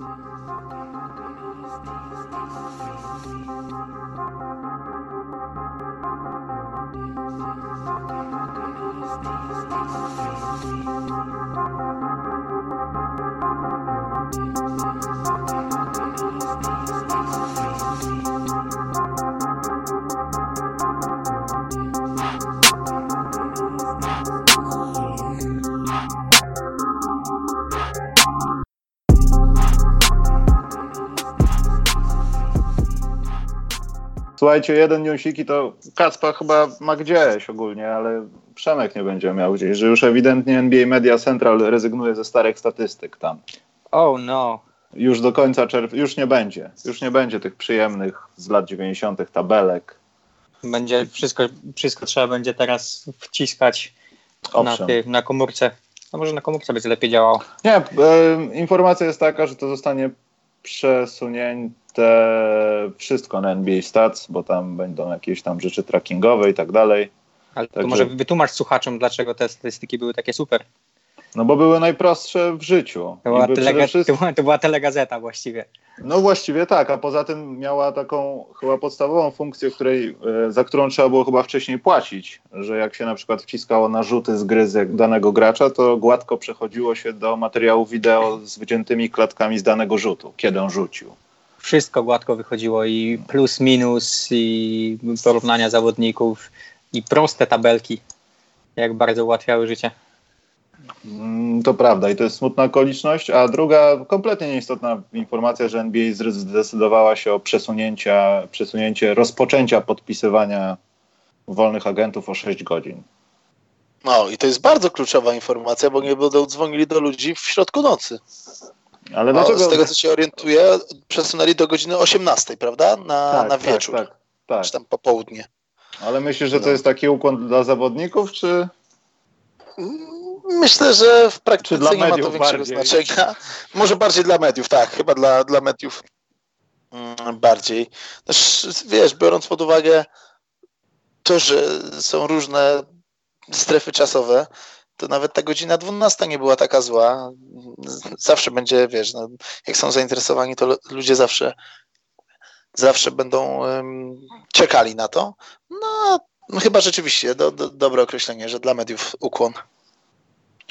Thank you. Słuchajcie, jeden newsiki to Kacpa chyba ma gdzieś ogólnie, ale Przemek nie będzie miał gdzieś, że już ewidentnie NBA Media Central rezygnuje ze starych statystyk tam. Oh no. Już do końca czerwca, już nie będzie. Już nie będzie tych przyjemnych z lat 90. tabelek. Będzie wszystko, wszystko trzeba będzie teraz wciskać na, ty, na komórce. No może na komórce będzie lepiej działało. Nie, e, informacja jest taka, że to zostanie przesunięte wszystko na NBA Stats, bo tam będą jakieś tam rzeczy trackingowe i tak dalej. Ale to Także... może wytłumacz słuchaczom, dlaczego te statystyki były takie super. No bo były najprostsze w życiu. To była, telega, wszystkim... to, była, to była telegazeta właściwie. No właściwie tak, a poza tym miała taką chyba podstawową funkcję, której, e, za którą trzeba było chyba wcześniej płacić, że jak się na przykład wciskało narzuty z gry z danego gracza, to gładko przechodziło się do materiału wideo z wyciętymi klatkami z danego rzutu, kiedy on rzucił. Wszystko gładko wychodziło i plus, minus, i porównania zawodników, i proste tabelki, jak bardzo ułatwiały życie. Mm, to prawda i to jest smutna okoliczność, a druga kompletnie nieistotna informacja, że NBA zdecydowała się o przesunięcia, przesunięcie rozpoczęcia podpisywania wolnych agentów o 6 godzin. No i to jest bardzo kluczowa informacja, bo nie będą dzwonili do ludzi w środku nocy. Ale no, dlaczego? Z tego co się orientuję, przesunęli do godziny 18, prawda? Na, tak, na tak, wieczór. Tak, tak, tak. Czy tam popołudnie. Ale myślisz, że to no. jest taki ukłon dla zawodników, czy... Myślę, że w praktyce nie ma to większego bardziej. znaczenia. Może bardziej dla mediów, tak, chyba dla, dla mediów mm, bardziej. Też, wiesz, biorąc pod uwagę to, że są różne strefy czasowe, to nawet ta godzina 12 nie była taka zła. Zawsze będzie, wiesz, no, jak są zainteresowani, to ludzie zawsze zawsze będą um, czekali na to. No, chyba rzeczywiście do, do, dobre określenie, że dla mediów ukłon.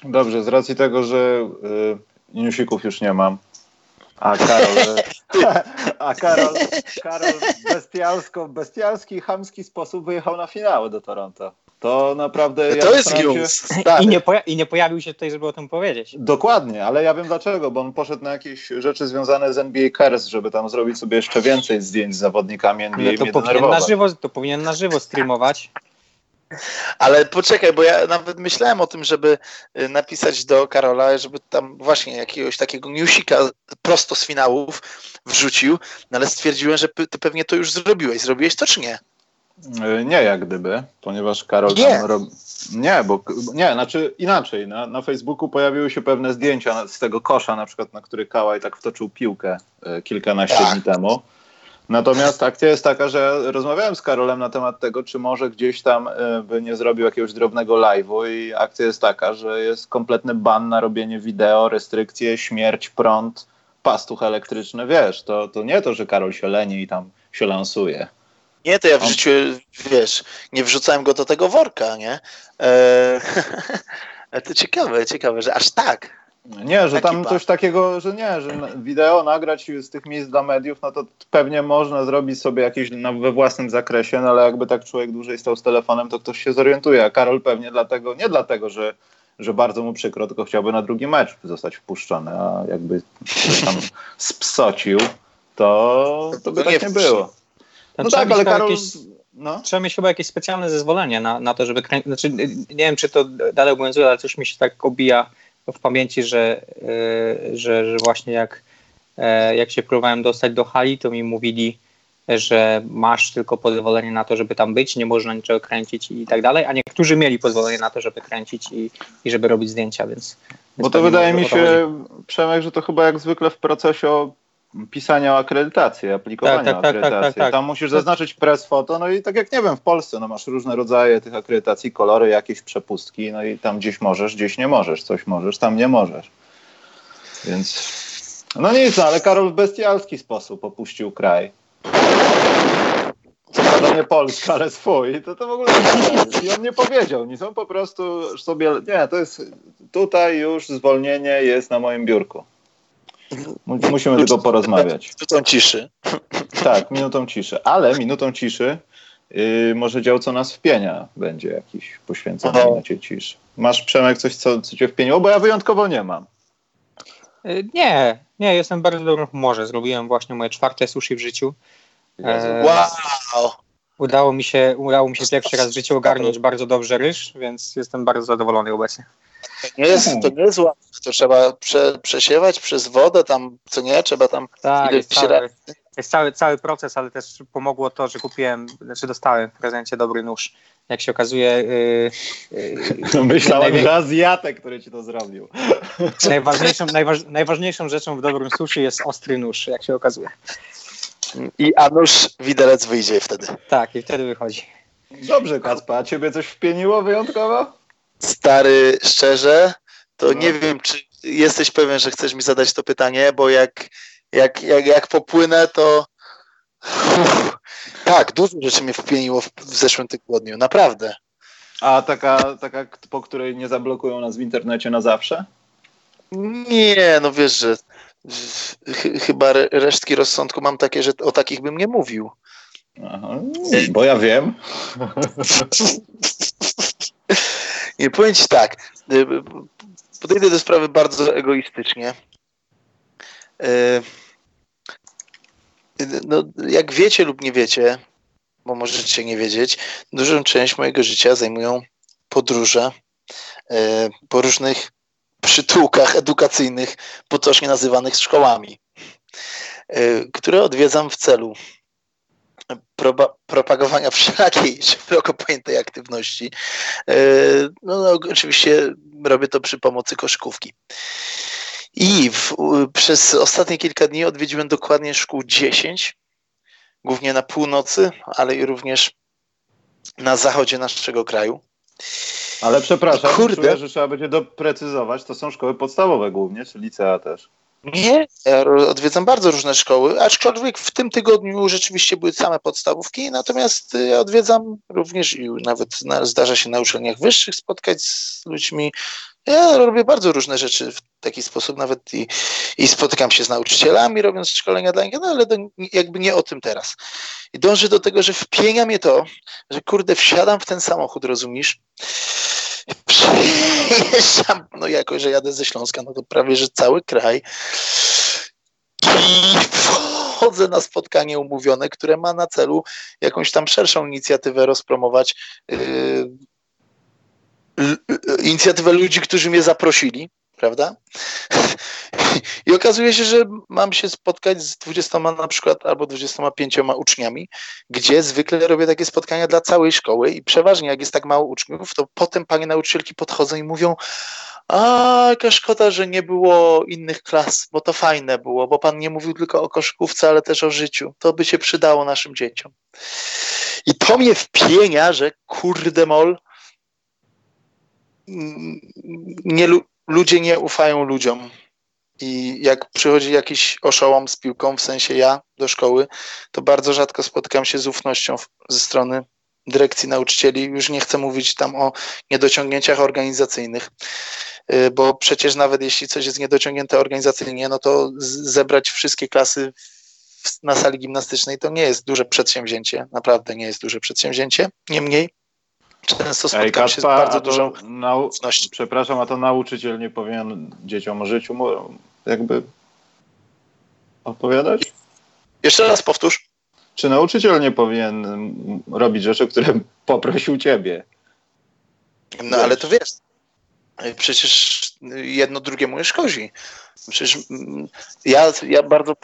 Dobrze, z racji tego, że y, newsików już nie mam, a Karol, a Karol, Karol bestialsko, bestialski, chamski sposób wyjechał na finały do Toronto. To naprawdę. To ja jest news. I nie, I nie pojawił się tutaj, żeby o tym powiedzieć. Dokładnie, ale ja wiem dlaczego, bo on poszedł na jakieś rzeczy związane z NBA Cares, żeby tam zrobić sobie jeszcze więcej zdjęć z zawodnikami NBA. No to, powinien na żywo, to powinien na żywo streamować. Ale poczekaj, bo ja nawet myślałem o tym, żeby y, napisać do Karola, żeby tam właśnie jakiegoś takiego newsika prosto z finałów wrzucił, no ale stwierdziłem, że ty pewnie to już zrobiłeś. Zrobiłeś to czy nie? Y, nie, jak gdyby, ponieważ Karol nie. Nie, bo nie, znaczy inaczej. Na, na Facebooku pojawiły się pewne zdjęcia z tego kosza, na przykład, na który Kałaj tak wtoczył piłkę y, kilkanaście tak. dni temu. Natomiast akcja jest taka, że rozmawiałem z Karolem na temat tego, czy może gdzieś tam e, by nie zrobił jakiegoś drobnego live'u i akcja jest taka, że jest kompletny ban na robienie wideo, restrykcje, śmierć, prąd, pastuch elektryczny, wiesz, to, to nie to, że Karol się leni i tam się lansuje. Nie, to ja w życiu, wiesz, nie wrzucałem go do tego worka, nie? Eee, to ciekawe, ciekawe, że aż tak. Nie, że tam coś takiego, że nie, że wideo nagrać z tych miejsc dla mediów, no to pewnie można zrobić sobie jakieś no, we własnym zakresie, no ale jakby tak człowiek dłużej stał z telefonem, to ktoś się zorientuje, a Karol pewnie dlatego, nie dlatego, że, że bardzo mu przykro, tylko chciałby na drugi mecz zostać wpuszczony, a jakby tam spsocił, to, to by tak nie było. No, no tak, ale Karol... Jakieś... No. Trzeba mieć chyba jakieś specjalne zezwolenie na, na to, żeby kręcić. Znaczy, nie wiem, czy to dalej obowiązuje, ale coś mi się tak obija w pamięci, że, e, że, że właśnie jak, e, jak się próbowałem dostać do hali, to mi mówili, że masz tylko pozwolenie na to, żeby tam być, nie można niczego kręcić i tak dalej, a niektórzy mieli pozwolenie na to, żeby kręcić i, i żeby robić zdjęcia, więc... Bo to wydaje mi się, Przemek, że to chyba jak zwykle w procesie pisania o akredytacji, aplikowania tak, tak, o akredytację. Tak, tak, tak, Tam musisz zaznaczyć press foto, no i tak jak nie wiem, w Polsce no masz różne rodzaje tych akredytacji, kolory, jakieś przepustki, no i tam gdzieś możesz, gdzieś nie możesz, coś możesz, tam nie możesz. Więc No nic, no, ale Karol w bestialski sposób opuścił kraj. To nie Polska, ale swój. To, to w ogóle I on nie powiedział nic. On po prostu sobie. Nie, to jest. Tutaj już zwolnienie jest na moim biurku. Musimy tylko porozmawiać. Minutą ciszy. Tak, minutą ciszy. Ale minutą ciszy yy, może dział, co nas wpienia, będzie jakiś poświęcony minucie ciszy. Masz, Przemek, coś, co, co cię wpieniło? Bo ja wyjątkowo nie mam. Y, nie, nie, jestem bardzo dobrym humorze. Zrobiłem właśnie moje czwarte sushi w życiu. E, wow! Udało mi się, udało mi się pierwszy raz w życiu ogarnąć bardzo dobrze ryż, więc jestem bardzo zadowolony obecnie. To nie jest, to nie jest łatwe. To trzeba prze, przesiewać przez wodę tam, co nie? Trzeba tam tak, jest cały, jest cały, cały proces, ale też pomogło to, że kupiłem, znaczy dostałem w prezencie dobry nóż. Jak się okazuje... Yy, yy, Myślałem, że Azjatek, który ci to zrobił. Najważniejszą, najważ, najważniejszą rzeczą w dobrym sushi jest ostry nóż, jak się okazuje. I a nóż widelec wyjdzie wtedy. Tak, i wtedy wychodzi. Dobrze, Kaspa, a ciebie coś wpieniło wyjątkowo? Stary, szczerze, to no. nie wiem, czy jesteś pewien, że chcesz mi zadać to pytanie, bo jak, jak, jak, jak popłynę, to Uff, tak, dużo rzeczy mnie wpieniło w, w zeszłym tygodniu, naprawdę. A taka, taka, po której nie zablokują nas w internecie na zawsze? Nie, no wiesz, że ch chyba resztki rozsądku mam takie, że o takich bym nie mówił. Aha, bo ja wiem. nie, powiem ci tak. Y, podejdę do sprawy bardzo egoistycznie. Y, no, jak wiecie lub nie wiecie, bo możecie nie wiedzieć, dużą część mojego życia zajmują podróże y, po różnych przytułkach edukacyjnych, potocznie nazywanych szkołami, które odwiedzam w celu propagowania wszelakiej szeroko pojętej aktywności. Y, no, no, oczywiście robię to przy pomocy koszkówki. I w, przez ostatnie kilka dni odwiedziłem dokładnie szkół 10, głównie na północy, ale i również na zachodzie naszego kraju. Ale przepraszam, Kurde. czuję, że trzeba będzie doprecyzować. To są szkoły podstawowe głównie, czy licea też? Nie, ja odwiedzam bardzo różne szkoły, aczkolwiek w tym tygodniu rzeczywiście były same podstawówki, natomiast ja odwiedzam również i nawet zdarza się na uczelniach wyższych spotkać z ludźmi. Ja robię bardzo różne rzeczy w taki sposób, nawet i, i spotykam się z nauczycielami, robiąc szkolenia dla nich, no ale jakby nie o tym teraz. I dążę do tego, że wpienia mnie to, że kurde, wsiadam w ten samochód, rozumiesz? Przejeżdżam, no jako, że jadę ze Śląska, no to prawie, że cały kraj. I wchodzę na spotkanie umówione, które ma na celu jakąś tam szerszą inicjatywę rozpromować. Yy, inicjatywę ludzi, którzy mnie zaprosili, prawda? I okazuje się, że mam się spotkać z 20 na przykład albo 25 uczniami, gdzie zwykle robię takie spotkania dla całej szkoły i przeważnie jak jest tak mało uczniów, to potem panie nauczycielki podchodzą i mówią a jaka szkoda, że nie było innych klas, bo to fajne było, bo pan nie mówił tylko o koszykówce, ale też o życiu. To by się przydało naszym dzieciom. I to mnie wpienia, że kurde mol, nie, ludzie nie ufają ludziom. I jak przychodzi jakiś oszołom z piłką, w sensie ja, do szkoły, to bardzo rzadko spotykam się z ufnością ze strony dyrekcji nauczycieli. Już nie chcę mówić tam o niedociągnięciach organizacyjnych, y, bo przecież nawet jeśli coś jest niedociągnięte organizacyjnie, no to zebrać wszystkie klasy na sali gimnastycznej to nie jest duże przedsięwzięcie, naprawdę nie jest duże przedsięwzięcie. Niemniej często spotkam Ej, się z bardzo dużą nau- Przepraszam, a to nauczyciel nie powinien dzieciom o życiu jakby opowiadać? Jeszcze raz powtórz. Czy nauczyciel nie powinien robić rzeczy, które poprosił ciebie? No ale to wiesz, przecież jedno drugiemu nie szkodzi. Przecież mm, ja, ja bardzo,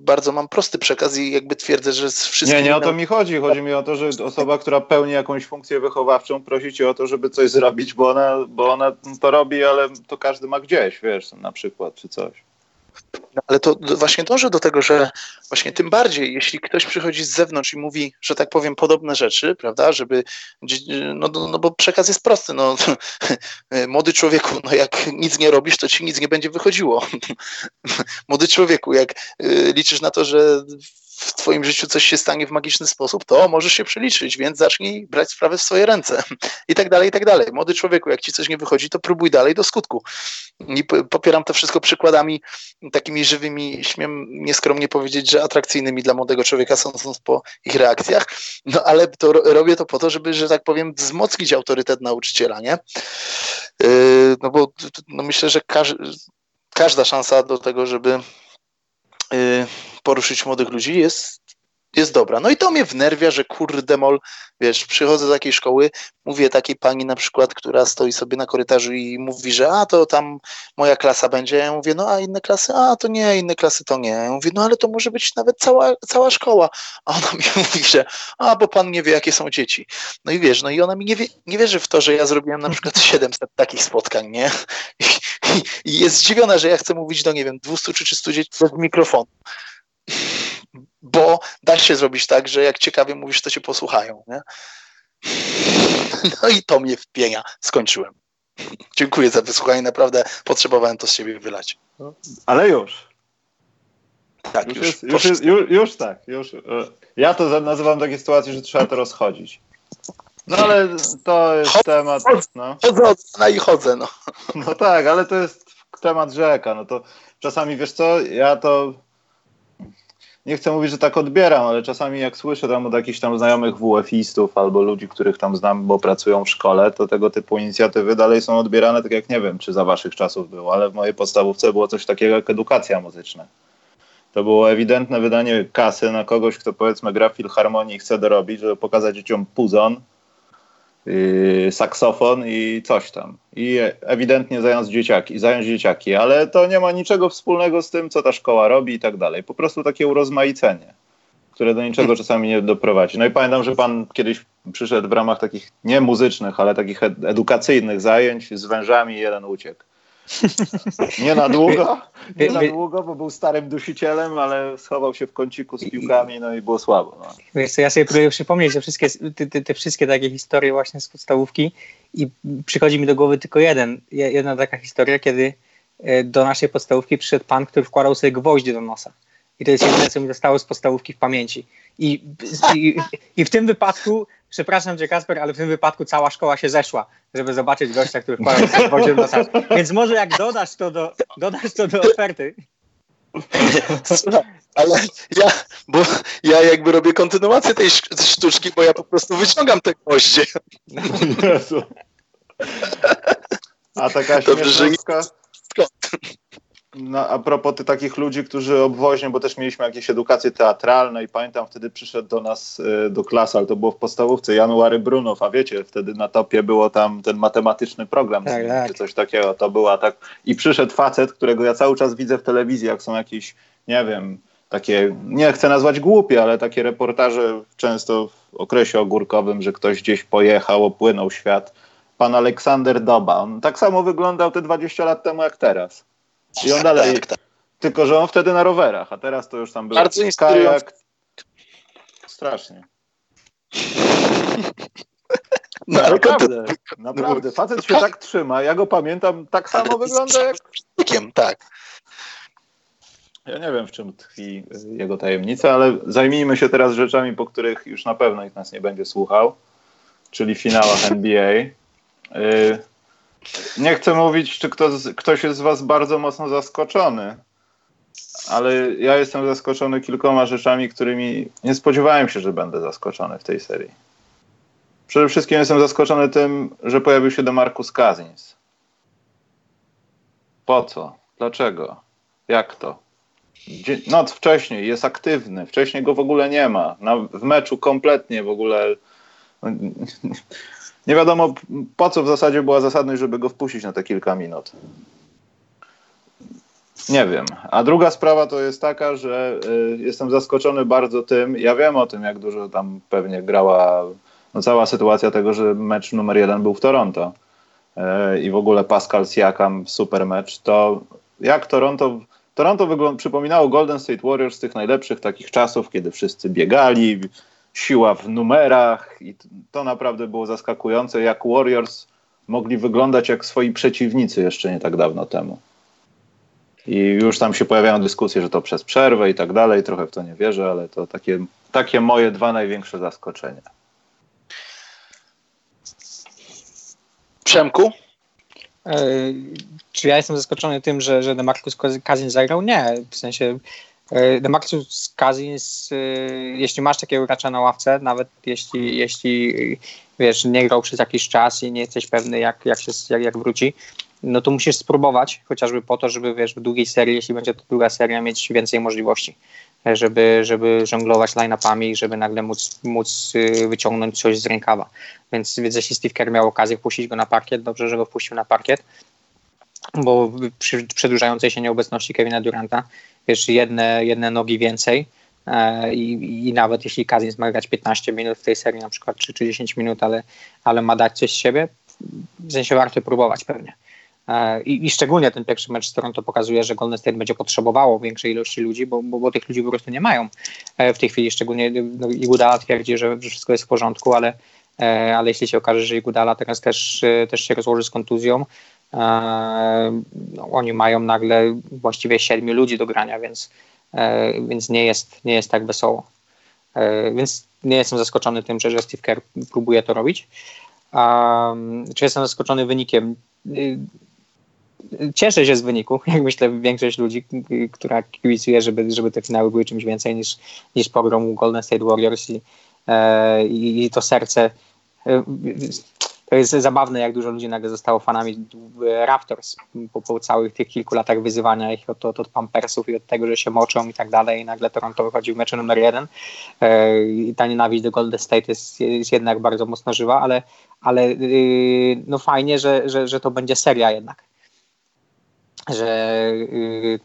bardzo mam prosty przekaz i jakby twierdzę, że z wszystkimi... Nie, nie o to mi chodzi. Chodzi mi o to, że osoba, która pełni jakąś funkcję wychowawczą, prosi cię o to, żeby coś zrobić, bo ona, bo ona to robi, ale to każdy ma gdzieś, wiesz, na przykład, czy coś. No, ale to właśnie dąży do tego, że właśnie tym bardziej, jeśli ktoś przychodzi z zewnątrz i mówi, że tak powiem, podobne rzeczy, prawda, żeby, no, no, no bo przekaz jest prosty, no, młody człowieku, no jak nic nie robisz, to ci nic nie będzie wychodziło. młody człowieku, jak y, liczysz na to, że w twoim życiu coś się stanie w magiczny sposób, to możesz się przeliczyć, więc zacznij brać sprawę w swoje ręce i tak dalej, i tak dalej. Młody człowieku, jak ci coś nie wychodzi, to próbuj dalej do skutku. I popieram to wszystko przykładami takimi żywymi, śmiem nieskromnie powiedzieć, że atrakcyjnymi dla młodego człowieka, sądząc po ich reakcjach, no ale to robię to po to, żeby, że tak powiem, wzmocnić autorytet nauczyciela, nie? Yy, no bo no myślę, że każ każda szansa do tego, żeby poruszyć młodych ludzi jest, jest dobra. No i to mnie wnerwia, że kurde mol, wiesz, przychodzę do takiej szkoły, mówię takiej pani na przykład, która stoi sobie na korytarzu i mówi, że a to tam moja klasa będzie. Ja mówię, no a inne klasy? A to nie, inne klasy to nie. Ja mówię, no ale to może być nawet cała, cała szkoła. A ona mi mówi, że a bo pan nie wie, jakie są dzieci. No i wiesz, no i ona mi nie, wie, nie wierzy w to, że ja zrobiłem na przykład 700 takich spotkań, nie? I, i, i jest zdziwiona, że ja chcę mówić do, nie wiem, 200 czy 300 dzieci bez mikrofonu bo da się zrobić tak, że jak ciekawie mówisz, to cię posłuchają. Nie? No i to mnie wpienia. Skończyłem. Dziękuję za wysłuchanie. Naprawdę potrzebowałem to z siebie wylać. Ale już. Tak, już. Już, jest, już, jest, już, już, tak. Już. E, ja to nazywam takie sytuacje, że trzeba to rozchodzić. No ale to jest chodzę, temat. No. Chodzę no i chodzę, no. No tak, ale to jest temat rzeka. No to czasami wiesz co, ja to nie chcę mówić, że tak odbieram, ale czasami jak słyszę tam od jakichś tam znajomych WF-istów albo ludzi, których tam znam, bo pracują w szkole, to tego typu inicjatywy dalej są odbierane, tak jak nie wiem, czy za waszych czasów było, ale w mojej podstawówce było coś takiego jak edukacja muzyczna. To było ewidentne wydanie kasy na kogoś, kto powiedzmy gra w filharmonii i chce dorobić, żeby pokazać dzieciom puzon, saksofon i coś tam. I ewidentnie zająć dzieciaki, zająć dzieciaki, ale to nie ma niczego wspólnego z tym, co ta szkoła robi i tak dalej. Po prostu takie urozmaicenie, które do niczego czasami nie doprowadzi. No i pamiętam, że pan kiedyś przyszedł w ramach takich nie muzycznych, ale takich edukacyjnych zajęć z wężami jeden uciekł. Nie na długo, nie na długo, bo był starym dusicielem, ale schował się w kąciku z piłkami, no i było słabo. No. Wiesz co, ja sobie próbuję przypomnieć te wszystkie, te, te, wszystkie takie historie właśnie z podstawówki i przychodzi mi do głowy tylko jeden, jedna taka historia, kiedy e, do naszej podstawówki przyszedł pan, który wkładał sobie gwoździe do nosa. I to jest jedyne, co mi zostało z podstawówki w pamięci. I, i, i w tym wypadku przepraszam cię Kasper, ale w tym wypadku cała szkoła się zeszła, żeby zobaczyć gościa, który wkładał wodzie na sal. Więc może jak dodasz to do, dodasz to do oferty. Ale ja, bo ja jakby robię kontynuację tej sztuczki, bo ja po prostu wyciągam te. Jezu. A taka śmiesznostka... No, a propos ty, takich ludzi, którzy obwoźnie, bo też mieliśmy jakieś edukacje teatralne i pamiętam wtedy przyszedł do nas y, do klasy, ale to było w podstawówce, January Brunow, a wiecie, wtedy na topie było tam ten matematyczny program tak, tak. czy coś takiego, to była tak i przyszedł facet, którego ja cały czas widzę w telewizji, jak są jakieś, nie wiem, takie, nie chcę nazwać głupie, ale takie reportaże często w okresie ogórkowym, że ktoś gdzieś pojechał, opłynął świat. Pan Aleksander Doba, on tak samo wyglądał te 20 lat temu jak teraz. I on dalej. Tak, tak. Tylko, że on wtedy na rowerach, a teraz to już tam był Bardzo kajak. Strasznie. No, naprawdę, naprawdę. Facet się tak trzyma, ja go pamiętam, tak samo wygląda jak... Tak. Ja nie wiem, w czym tkwi jego tajemnica, ale zajmijmy się teraz rzeczami, po których już na pewno nikt nas nie będzie słuchał, czyli finałach NBA. Nie chcę mówić, czy ktoś, ktoś jest z Was bardzo mocno zaskoczony, ale ja jestem zaskoczony kilkoma rzeczami, którymi nie spodziewałem się, że będę zaskoczony w tej serii. Przede wszystkim jestem zaskoczony tym, że pojawił się Demarcus Cousins. Po co? Dlaczego? Jak to? Noc wcześniej jest aktywny, wcześniej go w ogóle nie ma. Na, w meczu kompletnie w ogóle nie wiadomo po co w zasadzie była zasadność, żeby go wpuścić na te kilka minut. Nie wiem. A druga sprawa to jest taka, że y, jestem zaskoczony bardzo tym, ja wiem o tym, jak dużo tam pewnie grała no, cała sytuacja tego, że mecz numer jeden był w Toronto y, i w ogóle Pascal Siakam, super mecz, to jak Toronto Toronto wygląda, przypominało Golden State Warriors z tych najlepszych takich czasów, kiedy wszyscy biegali, siła w numerach i to naprawdę było zaskakujące, jak Warriors mogli wyglądać jak swoi przeciwnicy jeszcze nie tak dawno temu. I już tam się pojawiają dyskusje, że to przez przerwę i tak dalej. Trochę w to nie wierzę, ale to takie, takie moje dwa największe zaskoczenia. Przemku? E, czy ja jestem zaskoczony tym, że, że DeMarcus Cousins zagrał? Nie. W sensie DeMarcus Cousins, e, jeśli masz takiego gracza na ławce, nawet jeśli, jeśli wiesz, nie grał przez jakiś czas i nie jesteś pewny, jak, jak, się, jak, jak wróci, no to musisz spróbować, chociażby po to, żeby wiesz, w długiej serii, jeśli będzie to druga seria, mieć więcej możliwości, żeby, żeby żonglować line-upami, żeby nagle móc, móc wyciągnąć coś z rękawa. Więc, więc jeśli Steve Kerr miał okazję wpuścić go na parkiet, dobrze, że go wpuścił na parkiet, bo przy przedłużającej się nieobecności Kevina Duranta, wiesz, jedne, jedne nogi więcej, e, i, i, nawet jeśli Kazins ma grać 15 minut w tej serii na przykład, czy, czy 10 minut, ale, ale ma dać coś z siebie, w sensie warto próbować pewnie. E, I, I, szczególnie ten pierwszy mecz z Toronto pokazuje, że Golden State będzie potrzebowało większej ilości ludzi, bo, bo, bo tych ludzi po prostu nie mają e, w tej chwili. Szczególnie no, Igudala twierdzi, że, że wszystko jest w porządku, ale, e, ale jeśli się okaże, że Igudala teraz też, też się rozłoży z kontuzją, no, oni mają nagle właściwie siedmiu ludzi do grania, więc, więc nie, jest, nie jest tak wesoło. Więc nie jestem zaskoczony tym, że Steve Kerr próbuje to robić. Um, czy jestem zaskoczony wynikiem? cieszę się z wyniku, jak myślę większość ludzi, która kibicuje, żeby, żeby te finały były czymś więcej niż, niż pogrom Golden State Warriors i, e, i, i to serce. E, to jest zabawne, jak dużo ludzi nagle zostało fanami Raptors po, po całych tych kilku latach wyzywania ich od, od, od Pampersów i od tego, że się moczą i tak dalej. I nagle Toronto wychodzi w meczu numer jeden. E, I ta nienawiść do Golden State jest, jest jednak bardzo mocno żywa, ale, ale no fajnie, że, że, że to będzie seria jednak że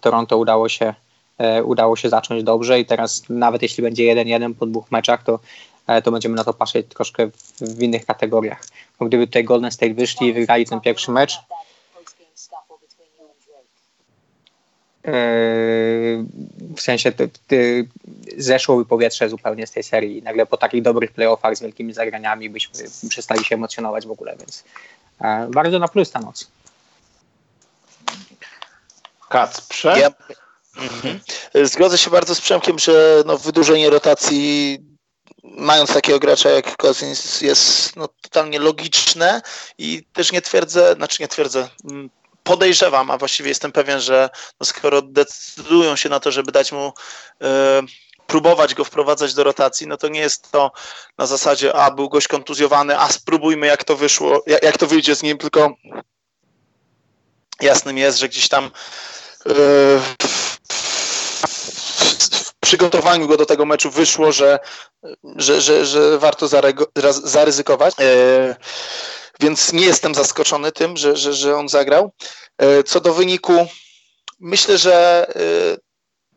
Toronto udało się, e, udało się zacząć dobrze i teraz nawet jeśli będzie 1-1 po dwóch meczach, to, e, to będziemy na to patrzeć troszkę w, innych kategoriach. Bo gdyby tutaj Golden State wyszli i wygrali ten pierwszy mecz, e, w sensie to, to zeszłoby powietrze zupełnie z tej serii. Nagle po takich dobrych playoffach z wielkimi zagraniami byśmy przestali się emocjonować w ogóle, więc bardzo na plus ta noc. Kacprze? Ja, mhm. Zgodzę się bardzo z Przemkiem, że no, wydłużenie rotacji mając takiego gracza jak Cousins jest no, totalnie logiczne i też nie twierdzę, znaczy nie twierdzę, mm, podejrzewam, a właściwie jestem pewien, że no, skoro decydują się na to, żeby dać mu e, próbować go wprowadzać do rotacji, no to nie jest to na zasadzie, a był gość kontuzjowany, a spróbujmy jak to wyszło, jak, jak to wyjdzie z nim, tylko jasnym jest, że gdzieś tam w przygotowaniu go do tego meczu wyszło, że, że, że, że warto zaryzykować. E, więc nie jestem zaskoczony tym, że, że, że on zagrał. E, co do wyniku, myślę, że e,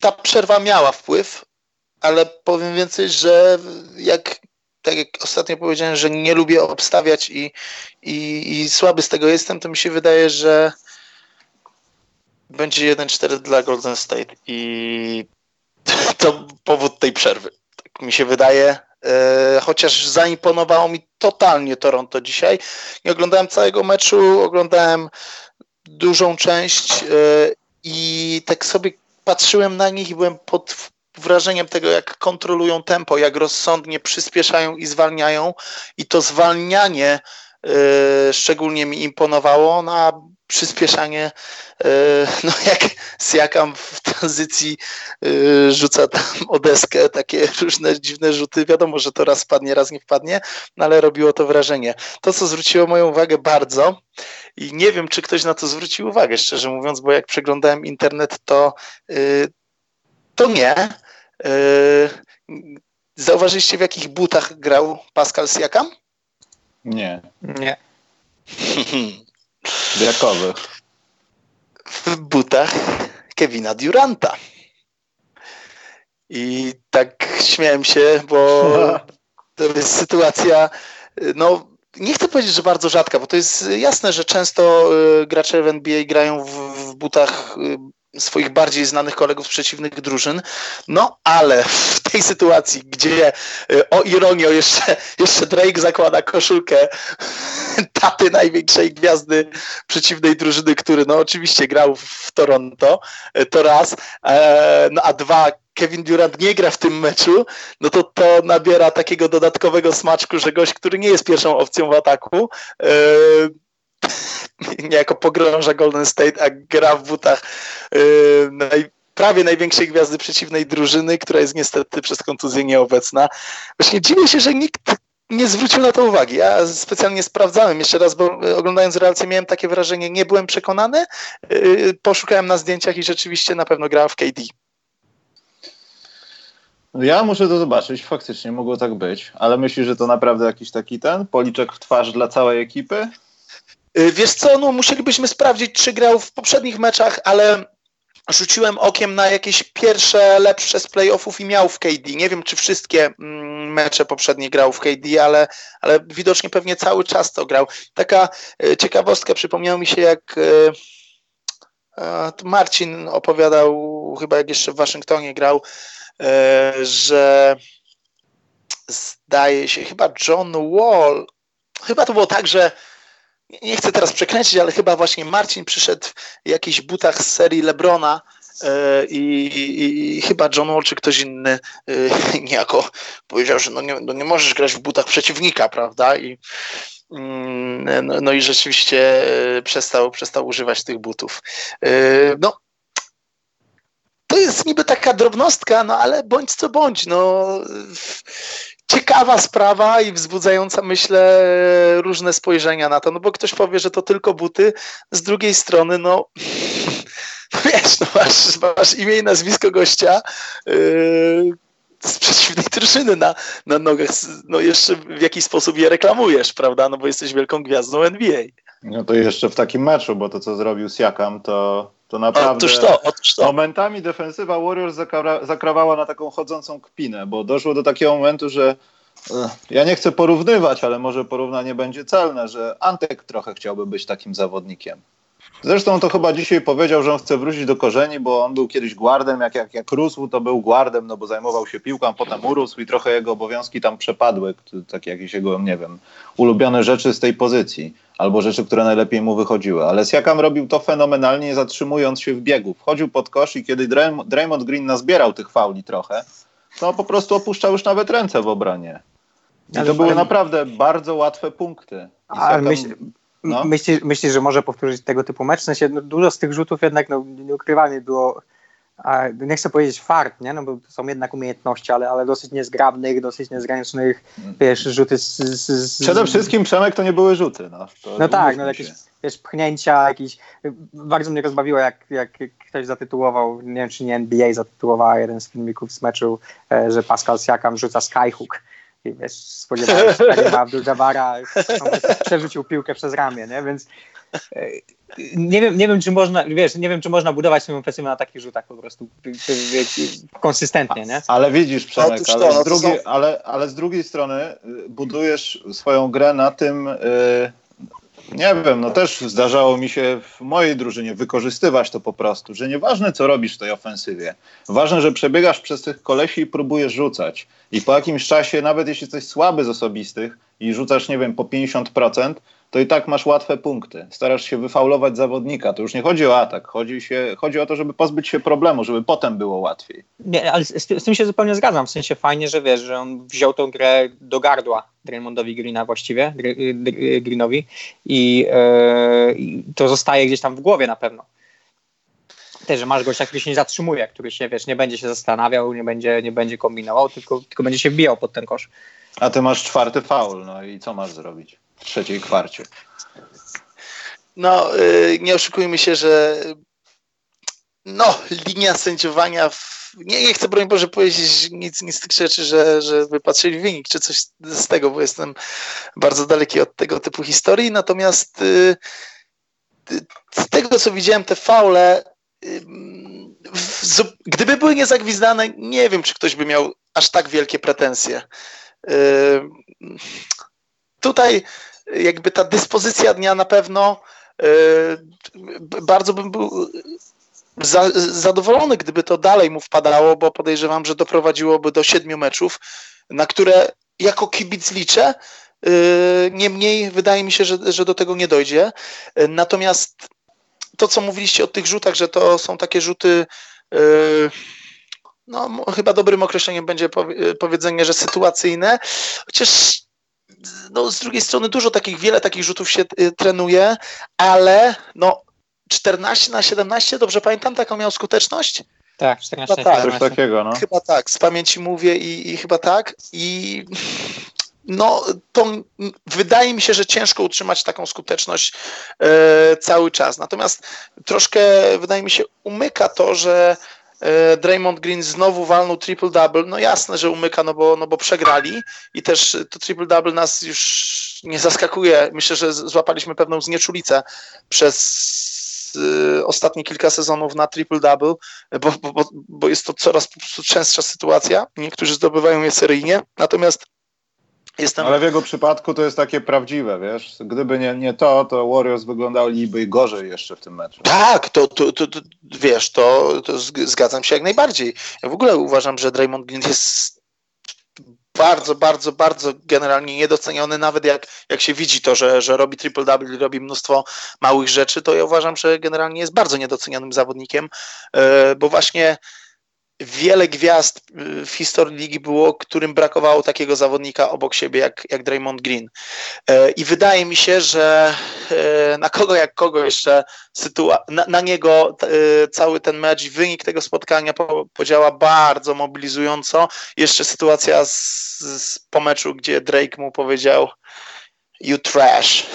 ta przerwa miała wpływ, ale powiem więcej, że jak tak jak ostatnio powiedziałem, że nie lubię obstawiać i, i, i słaby z tego jestem, to mi się wydaje, że będzie 1-4 dla Golden State i to powód tej przerwy. Tak mi się wydaje. E, chociaż zaimponowało mi totalnie Toronto dzisiaj. Nie oglądałem całego meczu, oglądałem dużą część e, i tak sobie patrzyłem na nich i byłem pod wrażeniem tego, jak kontrolują tempo, jak rozsądnie przyspieszają i zwalniają. I to zwalnianie e, szczególnie mi imponowało, no a przyspieszanie, e, no jak Siakam w tranzycji e, rzuca tam o deskę takie różne dziwne rzuty, wiadomo, że to raz wpadnie, raz nie wpadnie, no ale robiło to wrażenie. To, co zwróciło moją uwagę bardzo i nie wiem, czy ktoś na to zwrócił uwagę, szczerze mówiąc, bo jak przeglądałem internet, to e, to nie. Zauważyliście, w jakich butach grał Pascal Siakam? Nie. Nie. Jakowych? W butach Kevina Duranta. I tak śmiałem się, bo to jest sytuacja, no nie chcę powiedzieć, że bardzo rzadka, bo to jest jasne, że często y, gracze w NBA grają w, w butach y, swoich bardziej znanych kolegów z przeciwnych drużyn. No ale w tej sytuacji, gdzie y, o ironio jeszcze, jeszcze Drake zakłada koszulkę taty największej gwiazdy przeciwnej drużyny, który no oczywiście grał w Toronto, y, to raz, e, no a dwa Kevin Durant nie gra w tym meczu, no to to nabiera takiego dodatkowego smaczku, że gość, który nie jest pierwszą opcją w ataku, e, niejako pogrąża Golden State, a gra w butach yy, naj, prawie największej gwiazdy przeciwnej drużyny, która jest niestety przez kontuzję nieobecna. Właśnie dziwię się, że nikt nie zwrócił na to uwagi. Ja specjalnie sprawdzałem jeszcze raz, bo oglądając relację miałem takie wrażenie, nie byłem przekonany. Yy, poszukałem na zdjęciach i rzeczywiście na pewno grała w KD. Ja muszę to zobaczyć, faktycznie mogło tak być, ale myślisz, że to naprawdę jakiś taki ten policzek w twarz dla całej ekipy? Y, wiesz co, no musielibyśmy sprawdzić, czy grał w poprzednich meczach, ale rzuciłem okiem na jakieś pierwsze, lepsze z playoffów i miał w KD. Nie wiem, czy wszystkie mm, mecze poprzednie grał w KD, ale, ale widocznie pewnie cały czas to grał. Taka y, ciekawostka przypomniała mi się, jak y, Marcin opowiadał, chyba jak jeszcze w Waszyngtonie grał, że zdaje się, chyba John Wall, chyba to było tak, że nie chcę teraz przekręcić, ale chyba właśnie Marcin przyszedł w jakichś butach z serii Lebrona e, i, i, i chyba John Wall czy ktoś inny e, niejako powiedział, że no nie, no nie możesz grać w butach przeciwnika, prawda? I, mm, no, no, i rzeczywiście e, przestał, przestał używać tych butów. No, to jest niby taka drobnostka, no ale bądź co bądź, no ciekawa sprawa i wzbudzająca, myślę, różne spojrzenia na to, no bo ktoś powie, że to tylko buty, z drugiej strony, no wiesz, no masz, masz imię i nazwisko gościa yy, z przeciwnej drużyny na, na nogach, no jeszcze w jakiś sposób je reklamujesz, prawda, no bo jesteś wielką gwiazdą NBA. No to jeszcze w takim meczu, bo to co zrobił Siakam, to to naprawdę otóż to, otóż to. momentami defensywa Warriors zakrawała na taką chodzącą kpinę, bo doszło do takiego momentu, że ja nie chcę porównywać, ale może porównanie będzie celne, że Antek trochę chciałby być takim zawodnikiem. Zresztą to chyba dzisiaj powiedział, że on chce wrócić do korzeni, bo on był kiedyś guardem, jak, jak, jak rósł, to był guardem, no bo zajmował się piłką, potem urósł i trochę jego obowiązki tam przepadły, takie jakieś jego, nie wiem, ulubione rzeczy z tej pozycji, albo rzeczy, które najlepiej mu wychodziły. Ale Siakam robił to fenomenalnie, zatrzymując się w biegu. Wchodził pod kosz i kiedy Draymond Green nazbierał tych fauli trochę, to po prostu opuszczał już nawet ręce w obronie. I to były naprawdę bardzo łatwe punkty. Ale myśl, no. myślisz, myśli, że może powtórzyć tego typu mecz? W sensie no, dużo z tych rzutów jednak, no, nieukrywalnie było, a, nie chcę powiedzieć fart, nie? No, bo to są jednak umiejętności, ale, ale dosyć niezgrabnych, dosyć niezręcznych, wiesz, rzuty z, z, z... Przede wszystkim, Przemek, to nie były rzuty. No, no tak, no jakieś wiesz, pchnięcia, jakieś... Bardzo mnie rozbawiło, jak, jak ktoś zatytułował, nie wiem, czy nie NBA zatytułowała jeden z filmików z meczu, e, że Pascal Siakam rzuca skyhook i wiesz, spodziewałem się Karima Abdul-Jabara, przerzucił piłkę przez ramię, nie? Więc e, nie wiem, nie wiem, czy można, wiesz, nie wiem, czy można budować swoją ofensywę na takich rzutach po prostu konsystentnie, nie? Ale widzisz, Przemek, ale, to, z drugiej, ale, ale z drugiej strony y, budujesz swoją grę na tym, yy, nie wiem, no też zdarzało mi się w mojej drużynie wykorzystywać to po prostu, że nieważne co robisz w tej ofensywie, ważne, że przebiegasz przez tych kolesi i próbujesz rzucać. I po jakimś czasie, nawet jeśli jesteś słaby z osobistych i rzucasz, nie wiem, po 50%, to i tak masz łatwe punkty. Starasz się wyfaulować zawodnika. To już nie chodzi o atak, chodzi, się, chodzi o to, żeby pozbyć się problemu, żeby potem było łatwiej. Nie, ale z, z, tym się zupełnie zgadzam. W sensie fajnie, że wiesz, że on wziął tą grę do gardła Draymondowi Greena właściwie, Greenowi i, yy, to zostaje gdzieś tam w głowie na pewno też, że masz gościa, który się nie zatrzymuje, który się, wiesz, nie będzie się zastanawiał, nie będzie, nie będzie kombinował, tylko, tylko będzie się wbijał pod ten kosz. A ty masz czwarty faul, no i co masz zrobić? W trzeciej kwarcie. No, yy, nie oszukujmy się, że no, linia sędziowania w, nie, nie chcę, broń Boże, powiedzieć nic, nic z tych rzeczy, że, że wypatrzyli wynik, czy coś z tego, bo jestem bardzo daleki od tego typu historii, natomiast yy, z tego, co widziałem, te faule, yy, w, gdyby były niezagwizdane, nie wiem, czy ktoś by miał aż tak wielkie pretensje. Y, tutaj jakby ta dyspozycja dnia na pewno yy, bardzo bym był za, zadowolony, gdyby to dalej mu wpadało, bo podejrzewam, że doprowadziłoby do siedmiu meczów, na które jako kibic liczę. Yy, niemniej wydaje mi się, że, że do tego nie dojdzie. Natomiast to, co mówiliście o tych rzutach, że to są takie rzuty. No, chyba dobrym określeniem będzie powiedzenie, że sytuacyjne, chociaż no, z drugiej strony dużo takich, wiele takich rzutów się y, trenuje, ale no 14 na 17, dobrze pamiętam, taką miał skuteczność? Tak, 14 chyba tak. Coś takiego, no. Chyba tak, z pamięci mówię i, i chyba tak. I no to wydaje mi się, że ciężko utrzymać taką skuteczność e, cały czas. Natomiast troszkę wydaje mi się umyka to, że E, Draymond Green znowu walnął triple-double. No jasne, że umyka, no bo, no bo przegrali i też to triple-double nas już nie zaskakuje. Myślę, że złapaliśmy pewną znieczulicę przez y, ostatnie kilka sezonów na triple-double, bo, bo, bo jest to coraz częstsza sytuacja. Niektórzy zdobywają je seryjnie, natomiast Jestem... Ale w jego przypadku to jest takie prawdziwe, wiesz? Gdyby nie, nie to, to Warriors wyglądaliby gorzej jeszcze w tym meczu. Tak, to, to, to, to wiesz, to, to zgadzam się jak najbardziej. Ja w ogóle uważam, że Draymond Green jest bardzo, bardzo, bardzo generalnie niedoceniony, nawet jak, jak się widzi to, że, że robi triple-double, robi mnóstwo małych rzeczy, to ja uważam, że generalnie jest bardzo niedocenionym zawodnikiem, e, bo właśnie wiele gwiazd y, w historii ligi było, którym brakowało takiego zawodnika obok siebie jak, jak Draymond Green. E, I wydaje mi się, że e, na kogo jak kogo jeszcze sytua- na, na niego e, cały ten mecz, wynik tego spotkania po, podziała bardzo mobilizująco. Jeszcze sytuacja z, z, po meczu, gdzie Drake mu powiedział you trash.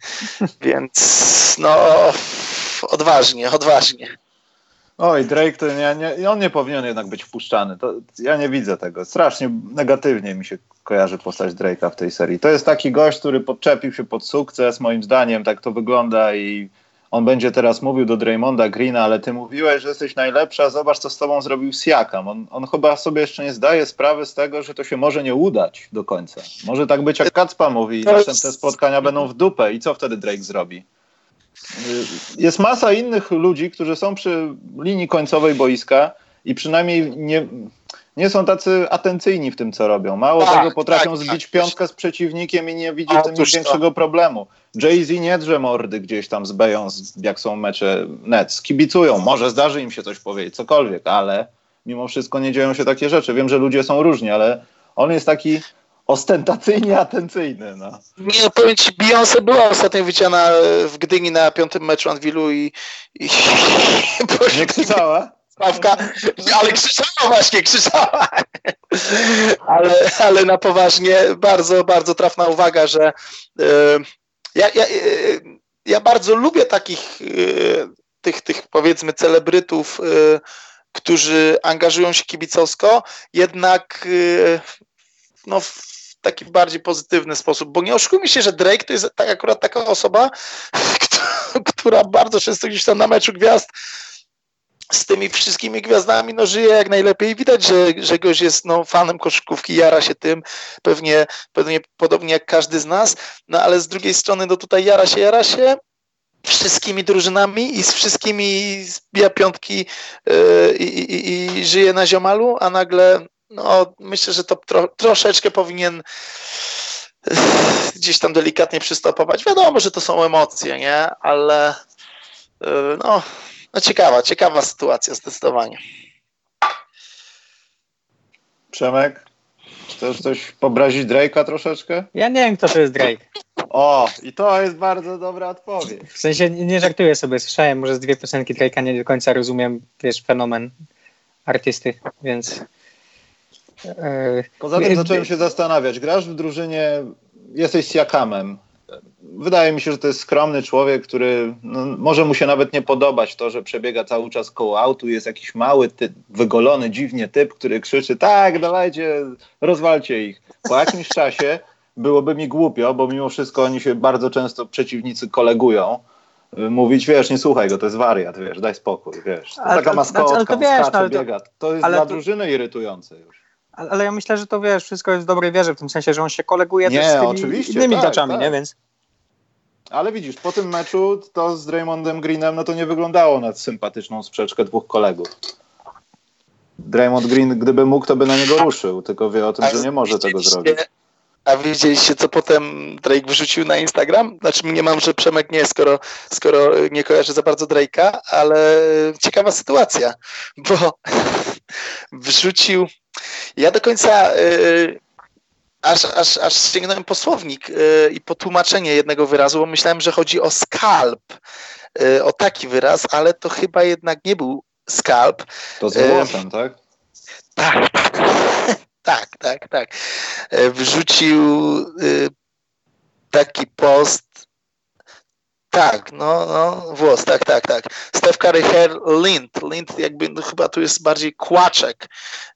Więc no odważnie, odważnie. Oj, Drake to nie, nie, on nie powinien jednak być wpuszczany. To, ja nie widzę tego. Strasznie negatywnie mi się kojarzy postać Drake'a w tej serii. To jest taki gość, który podczepił się pod sukces, moim zdaniem tak to wygląda i on będzie teraz mówił do Draymonda Greena, ale ty mówiłeś, że jesteś najlepsza, zobacz co z tobą zrobił Siakam. On, on chyba sobie jeszcze nie zdaje sprawy z tego, że to się może nie udać do końca. Może tak być jak Kacpa mówi następne spotkania będą w dupę i co wtedy Drake zrobi? Jest masa innych ludzi, którzy są przy linii końcowej boiska i przynajmniej nie, nie są tacy atencyjni w tym, co robią. Mało tak, tego, potrafią tak, zbić tak, piątkę z przeciwnikiem i nie widzi w tym większego problemu. Jay-Z nie drze mordy gdzieś tam z Beyoncé, jak są mecze Nets. Kibicują, może zdarzy im się coś powiedzieć, cokolwiek, ale mimo wszystko nie dzieją się takie rzeczy. Wiem, że ludzie są różni, ale on jest taki ostentacyjnie atencyjny. No. Nie, no powiem ci, Beyoncé była ostatnio widziana w Gdyni na piątym meczu Anwilu i, i, i nie krzyczała? Stawka, ale krzyczała właśnie, krzyczała. Ale, ale na poważnie, bardzo, bardzo trafna uwaga, że yy, ja, ja, yy, ja bardzo lubię takich yy, tych, tych powiedzmy celebrytów, którzy angażują się kibicowsko, jednak no, taki bardziej pozytywny sposób, bo nie oszukujmy się, że Drake to jest tak akurat taka osoba, która bardzo często gdzieś tam na meczu gwiazd z tymi wszystkimi gwiazdami no, żyje jak najlepiej. Widać, że, że goś jest no, fanem koszykówki, jara się tym, pewnie, pewnie podobnie jak każdy z nas, no ale z drugiej strony no tutaj jara się, jara się wszystkimi drużynami i z wszystkimi zbija piątki yy, i, i, i żyje na ziomalu, a nagle no myślę, że to tro, troszeczkę powinien gdzieś tam delikatnie przystopować. Wiadomo, że to są emocje, nie? Ale y, no, no ciekawa, ciekawa sytuacja zdecydowanie. Przemek, chcesz coś pobrazić Drake'a troszeczkę? Ja nie wiem, kto to jest Drake. O, i to jest bardzo dobra odpowiedź. W sensie nie żartuję sobie, słyszałem może z dwie piosenki Drake'a, nie do końca rozumiem, wiesz, fenomen artysty, więc Poza tym zacząłem się zastanawiać. Grasz w drużynie, jesteś Siakamem. Wydaje mi się, że to jest skromny człowiek, który no, może mu się nawet nie podobać to, że przebiega cały czas koło autu. Jest jakiś mały, typ, wygolony dziwnie typ, który krzyczy: Tak, dawajcie, rozwalcie ich. Po jakimś czasie byłoby mi głupio, bo mimo wszystko oni się bardzo często przeciwnicy kolegują mówić, wiesz, nie słuchaj go, to jest wariat, wiesz, daj spokój, wiesz. To ale, taka maskotka, znaczy, to, wiesz, skacze, no, biega. To jest dla to, drużyny irytujące już. Ale ja myślę, że to wiesz, wszystko jest w dobrej wierze, w tym sensie, że on się koleguje nie, też z tymi oczywiście, innymi tak, graczami, tak. nie? Więc... Ale widzisz, po tym meczu to z Draymondem Greenem no to nie wyglądało na sympatyczną sprzeczkę dwóch kolegów. Draymond Green, gdyby mógł, to by na niego ruszył, tylko wie o tym, że nie może tego zrobić. A widzieliście, co potem Drake wrzucił na Instagram? Znaczy, nie mam, że Przemek nie, skoro, skoro nie kojarzy za bardzo Drake'a, ale ciekawa sytuacja, bo wrzucił. Ja do końca yy, aż, aż, aż sięgnąłem po słownik yy, i po tłumaczenie jednego wyrazu, bo myślałem, że chodzi o skalp, yy, o taki wyraz, ale to chyba jednak nie był skalp. To z włosem, tak? Tak, tak, tak, tak. E, wrzucił y, taki post. Tak, no, no, włos, tak, tak, tak. Steph Curry Hair Lint. Lint jakby no, chyba tu jest bardziej kłaczek.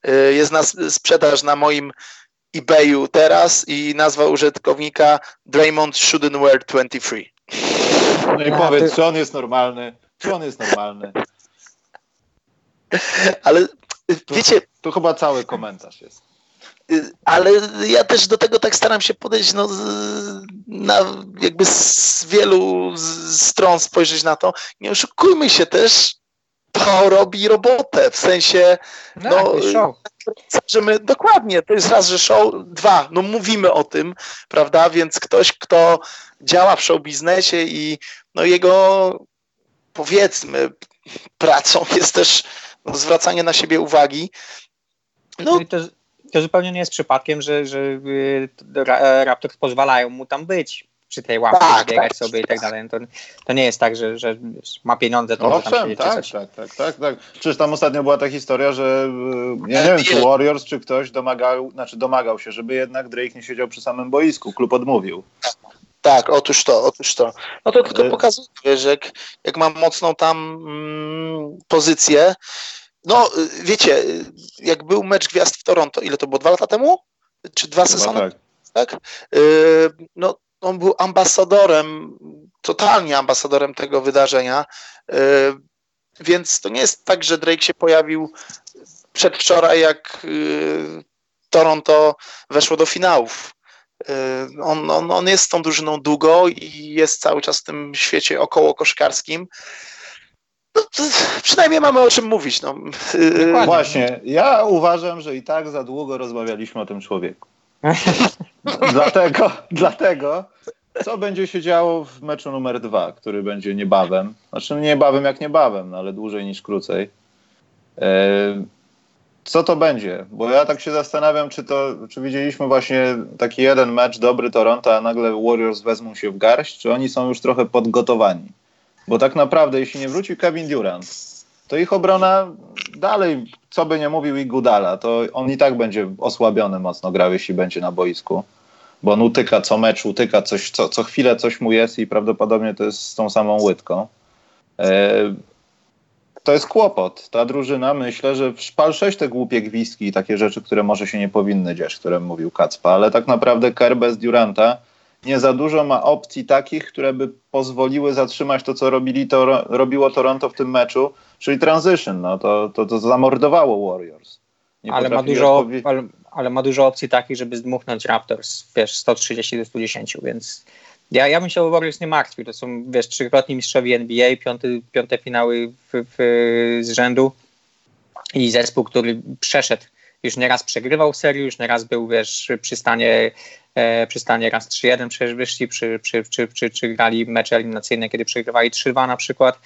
E, jest na sprzedaż na moim eBayu teraz i nazwa użytkownika Draymond Shouldn't Wear 23. No i powiedz, czy on jest normalny? Czy on jest normalny? Ale wiecie... To chyba cały komentarz jest ale ja też do tego tak staram się podejść no, na, jakby z wielu stron spojrzeć na to. Nie oszukujmy się też, to robi robotę, w sensie tak, no, show. że my, dokładnie, to jest raz, że show, dwa, no mówimy o tym, prawda, więc ktoś, kto działa w show biznesie i no jego powiedzmy pracą jest też no, zwracanie na siebie uwagi, no, no i to, to zupełnie nie jest przypadkiem, że, że y, Raptors pozwalają mu tam być przy tej łapce, tak, biegać tak, sobie i tak dalej. To, to nie jest tak, że, że ma pieniądze, to Owszem, tam tak, tak, tak, tak, tak. Przecież tam ostatnio była ta historia, że y, ja nie wiem, czy Warriors, czy ktoś domagał, znaczy domagał się, żeby jednak Drake nie siedział przy samym boisku. Klub odmówił. Tak, otóż to, otóż to. No to tylko pokazuje, że jak, jak mam mocną tam mm, pozycję, no, y, wiecie, y, jak był mecz gwiazd w Toronto, ile to było? Dwa lata temu? Czy dwa sezony? Tak. tak? Y, no, on był ambasadorem, totalnie ambasadorem tego wydarzenia. Więc to nie jest tak, że Drake się pojawił przedwczoraj, jak Toronto weszło do finałów. On, on, on jest z tą drużyną długo i jest cały czas w tym świecie około koszkarskim no, przynajmniej mamy o czym mówić. No. Właśnie, ja uważam, że i tak za długo rozmawialiśmy o tym człowieku. dlatego, dlatego, co będzie się działo w meczu numer dwa, który będzie niebawem. Znaczy niebawem jak niebawem, no, ale dłużej niż krócej. E, co to będzie? Bo ja tak się zastanawiam, czy to, czy widzieliśmy właśnie taki jeden mecz dobry Toronto, a nagle Warriors wezmą się w garść, czy oni są już trochę podgotowani? Bo tak naprawdę, jeśli nie wróci Kevin Durant, to ich obrona dalej, co by nie mówił i Gudala, to on i tak będzie osłabiony mocno grał, jeśli będzie na boisku. Bo on utyka co mecz, utyka coś, co, co chwilę coś mu jest i prawdopodobnie to jest z tą samą łydką. E, to jest kłopot. Ta drużyna, myślę, że szpal sześć te głupie gwizdki i takie rzeczy, które może się nie powinny dziać, które mówił Kacpa, ale tak naprawdę Kerr bez Duranta nie za dużo ma opcji takich, które by pozwoliły zatrzymać to, co robili to, robiło Toronto w tym meczu, czyli transition. No, to, to, to zamordowało Warriors. ale ma, dużo, ale, ale, ma dużo opcji takich, żeby zdmuchnąć Raptors, wiesz, 130 do 110, więc ja, ja bym się o Warriors nie martwił. To są, wiesz, trzykrotni mistrzowie NBA, piąty, piąte finały w, w, z rzędu i zespół, który przeszedł już nieraz przegrywał serię, już nieraz był, wiesz, przy stanie E, przy stanie raz 3-1 przecież wyszli, przy, przy, przy, przy, przy grali mecze eliminacyjne, kiedy przegrywali 3-2 na przykład.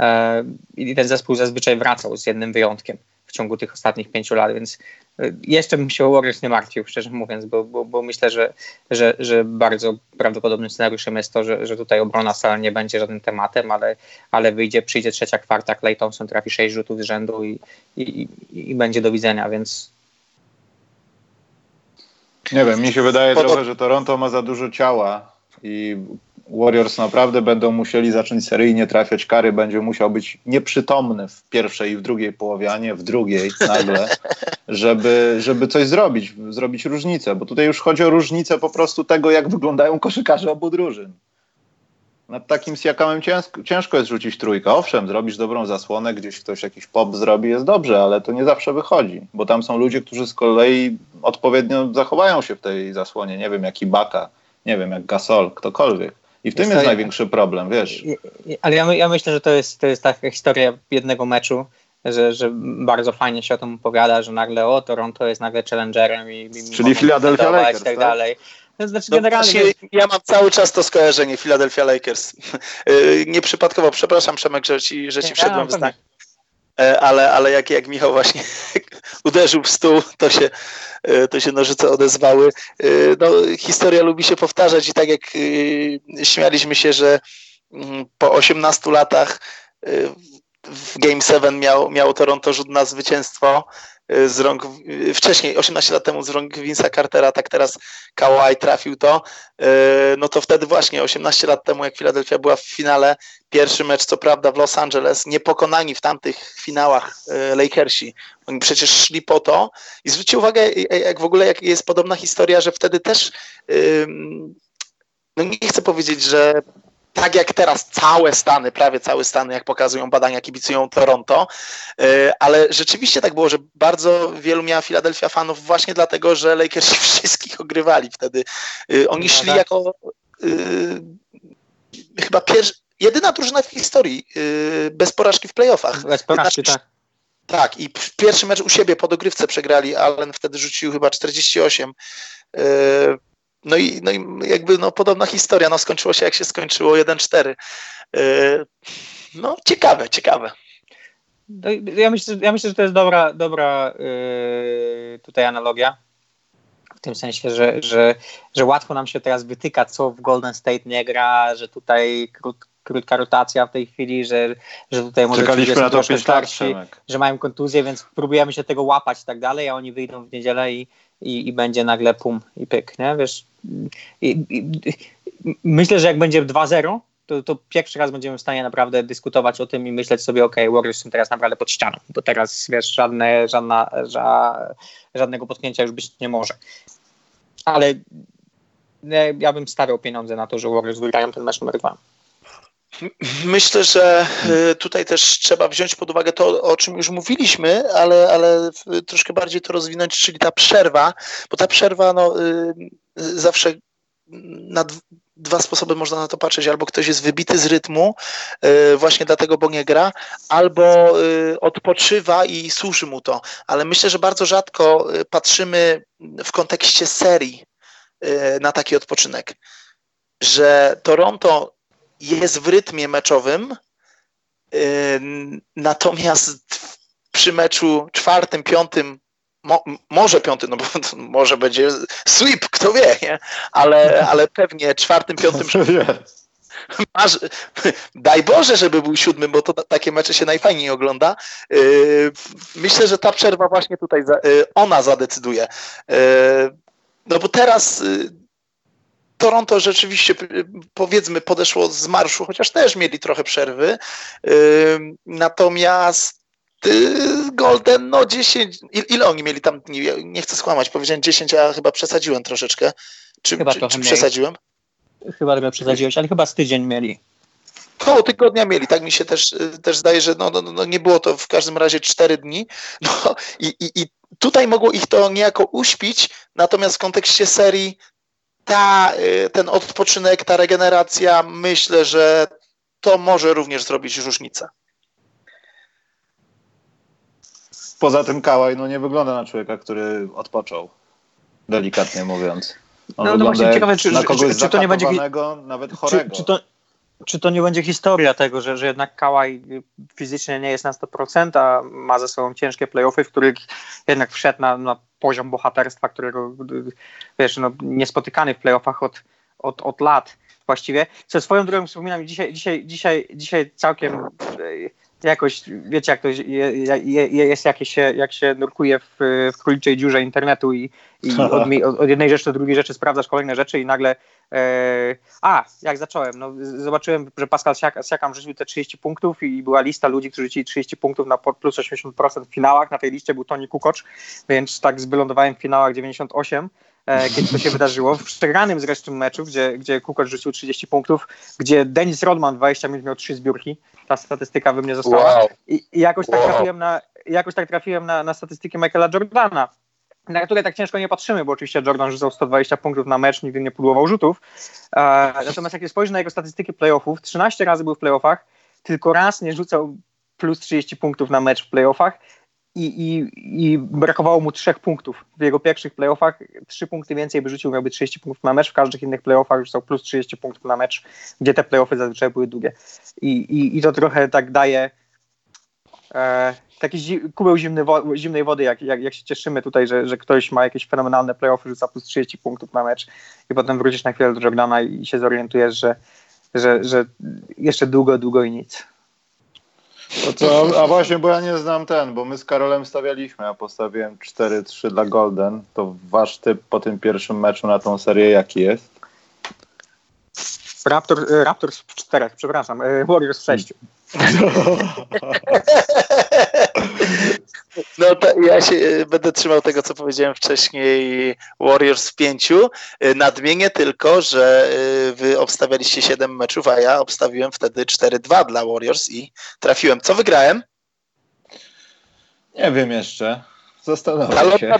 E, I ten zespół zazwyczaj wracał z jednym wyjątkiem w ciągu tych ostatnich pięciu lat, więc e, jeszcze bym się o Warriors nie martwił, szczerze mówiąc, bo, bo, bo myślę, że, że, że bardzo prawdopodobnym scenariuszem jest to, że, że tutaj obrona wcale nie będzie żadnym tematem, ale, ale wyjdzie, przyjdzie trzecia kwarta, Clay Thompson trafi sześć rzutów z rzędu i, i, i, i będzie do widzenia, więc nie wiem, mi się wydaje trochę, że Toronto ma za dużo ciała i Warriors naprawdę będą musieli zacząć seryjnie trafiać kary, będzie musiał być nieprzytomny w pierwszej i w drugiej połowie, a nie w drugiej nagle, żeby, żeby coś zrobić, zrobić różnicę, bo tutaj już chodzi o różnicę po prostu tego, jak wyglądają koszykarze obu drużyn nad takim Siakamem ciężko, ciężko jest rzucić trójkę. Owszem, zrobisz dobrą zasłonę, gdzieś ktoś jakiś pop zrobi, jest dobrze, ale to nie zawsze wychodzi, bo tam są ludzie, którzy z kolei odpowiednio zachowają się w tej zasłonie. Nie wiem, jak Ibaka, nie wiem, jak Gasol, ktokolwiek. I w tym jest największy problem, wiesz. Ale ja, ja myślę, że to jest, to jest taka historia jednego meczu, że, że bardzo fajnie się o tym opowiada, że nagle o, Toronto jest nagle challengerem i, i Czyli Philadelphia Lakers, i tak, tak dalej. Znaczy, no, generalnie... ja mam cały czas to skojarzenie Philadelphia Lakers. Y, nieprzypadkowo, przepraszam Przemek, że ci, że ci wszedłem w znak. E, ale, ale jak, jak Michał właśnie uderzył w stół, to się, e, to się nożyce odezwały. E, no, historia lubi się powtarzać i tak jak śmialiśmy się, że mm, po 18 latach w Game 7 miał, miało Toronto rzut na zwycięstwo z rąk, wcześniej, 18 lat temu z rąk Vince'a Cartera, tak teraz Kawhi trafił to, no to wtedy właśnie 18 lat temu, jak Philadelphia była w finale, pierwszy mecz co prawda w Los Angeles, niepokonani w tamtych finałach Lakersi, oni przecież szli po to i zwróćcie uwagę, jak w ogóle jak jest podobna historia, że wtedy też no nie chcę powiedzieć, że tak jak teraz całe Stany, prawie całe Stany, jak pokazują badania, kibicują Toronto, e, ale rzeczywiście tak było, że bardzo wielu miała Philadelphia fanów właśnie dlatego, że Lakersi wszystkich ogrywali wtedy. E, oni no, szli tak. jako e, chyba pierwszy, jedyna drużyna w historii bez porażki w playoffach. Bez porażki, tak. Tak, i pierwszy mecz u siebie po dogrywce przegrali, Allen wtedy rzucił chyba 48. No i, no i jakby no, podobna historia, no skończyło się jak się skończyło 1-4. Yy, no ciekawe, ciekawe. No, ja myślę, ja myślę, że to jest dobra, dobra tutaj analogia. W tym sensie, że, że, że łatwo nam się teraz wytyka, co w Golden State nie gra, że tutaj krót, krótka rotacja w tej chwili, że, że tutaj może Czekaliśmy na to starsi, że mają kontuzję, więc próbujemy się tego łapać i tak dalej, a oni wyjdą w niedzielę i, i, i będzie nagle pum i pyk, nie? Wiesz, i, i, myślę, że jak będzie 2-0, to, to, pierwszy raz będziemy w stanie naprawdę dyskutować o tym i myśleć sobie, ok, Warriors są teraz naprawdę pod ścianą, bo teraz, wiesz, żadne, żadna, ża, żadnego potknięcia już być nie może. Ale ja bym stawiał pieniądze na to, że Warriors wygrają ten mecz numer dwa. Myślę, że y, tutaj też trzeba wziąć pod uwagę to, o czym już mówiliśmy, ale, ale troszkę bardziej to rozwinąć, czyli ta przerwa, bo ta przerwa no, y, zawsze na dwa sposoby można na to patrzeć. Albo ktoś jest wybity z rytmu, y, właśnie dlatego, bo nie gra, albo odpoczywa i służy mu to. Ale myślę, że bardzo rzadko patrzymy w kontekście serii na taki odpoczynek. Że Toronto jest w rytmie meczowym, natomiast przy meczu czwartym, piątym, mo, może piątym, no bo może będzie sweep, kto wie, nie? Ale, ale pewnie czwartym, piątym, Masz, daj Boże, żeby był siódmy, bo to takie mecze się najfajniej ogląda. Yy, myślę, że ta przerwa właśnie tutaj, yy, ona zadecyduje. No bo teraz Toronto rzeczywiście, powiedzmy, podeszło z marszu, chociaż też mieli trochę przerwy. Natomiast y, Golden, no 10, ile oni mieli tam dni? Nie chcę skłamać, powiedziałem 10, a chyba przesadziłem troszeczkę. Czy, chyba czy, czy przesadziłem? Chyba trochę przesadziłeś, ale chyba z tydzień mieli. Koło tygodnia mieli, tak mi się też, y, też zdaje, że no, no, no nie było to w każdym razie 4 dni. No, i, i, I tutaj mogło ich to niejako uśpić, natomiast w kontekście serii ta, y, ten odpoczynek, ta regeneracja, myślę, że to może również zrobić różnicę. Poza tym Kałaj no nie wygląda na człowieka, który odpoczął, delikatnie mówiąc. On no, no właśnie ciekawe, czy, na kogoś czy, czy to nie będzie nawet chorego. Czy, czy, to, czy to nie będzie historia tego, że, że jednak Kałaj fizycznie nie jest na 100%, a ma ze sobą ciężkie playoffy, w których jednak wszedł na, na poziom bohaterstwa, którego wiesz, no, niespotykany w playoffach od, od, od lat właściwie. Co swoją drogą wspominam, dzisiaj, dzisiaj, dzisiaj, dzisiaj całkiem jakoś, wiecie jak to jest, jak się, jak się nurkuje w, w króliczej dziurze internetu i, i od, od, jednej rzeczy do drugiej rzeczy sprawdzasz kolejne rzeczy i nagle e, a, jak zacząłem, no, zobaczyłem, że Pascal Siakam rzucił te 30 punktów i była lista ludzi, którzy rzucili 30 punktów na plus 80% w finałach, na tej liście był Tony Kukoc, więc tak wylądowałem w finałach 98 E, kiedy to się wydarzyło. W przegranym zresztą meczu, gdzie, gdzie Kukoc rzucił 30 punktów, gdzie Denis Rodman 20 minut miał 3 zbiórki. Ta statystyka we mnie została. Wow. I, I, jakoś tak trafiłem na, jakoś tak trafiłem na, na statystyki Michaela Jordana na które tak ciężko nie patrzymy, bo oczywiście Jordan rzucał 120 punktów na mecz, nigdy nie pudłował rzutów. E, natomiast jak spojrzy na jego statystyki playoffów, 13 razy był w playoffach, tylko raz nie rzucał plus 30 punktów na mecz w playoffach i, i, i brakowało mu trzech punktów. W jego pierwszych playoffach trzy punkty więcej by rzucił, miałby 30 punktów na mecz, w każdych innych playoffach rzucał plus 30 punktów na mecz, gdzie te playoffy zazwyczaj były długie. I, i, i to trochę tak daje e, taki zi kubeł zimny wo zimnej wody, jak, jak, jak się cieszymy tutaj, że, że ktoś ma jakieś fenomenalne playoffy, rzuca plus 30 punktów na mecz i potem wrócisz na chwilę do Jordana i się zorientujesz, że, że, że jeszcze długo, długo i nic. Co, a właśnie, bo ja nie znam ten, bo my z Karolem stawialiśmy, ja postawiłem 4-3 dla Golden. To wasz typ po tym pierwszym meczu na tą serię jaki jest? Raptor, e, Raptors w czterech, przepraszam, e, Warriors w sześciu. No to ja się e, będę trzymał tego, co powiedziałem wcześniej, Warriors w pięciu. Nadmienię tylko, że wy obstawialiście 7 meczów, a ja obstawiłem wtedy 4-2 dla Warriors i trafiłem. Co wygrałem? Nie wiem jeszcze. Zastanawiam się.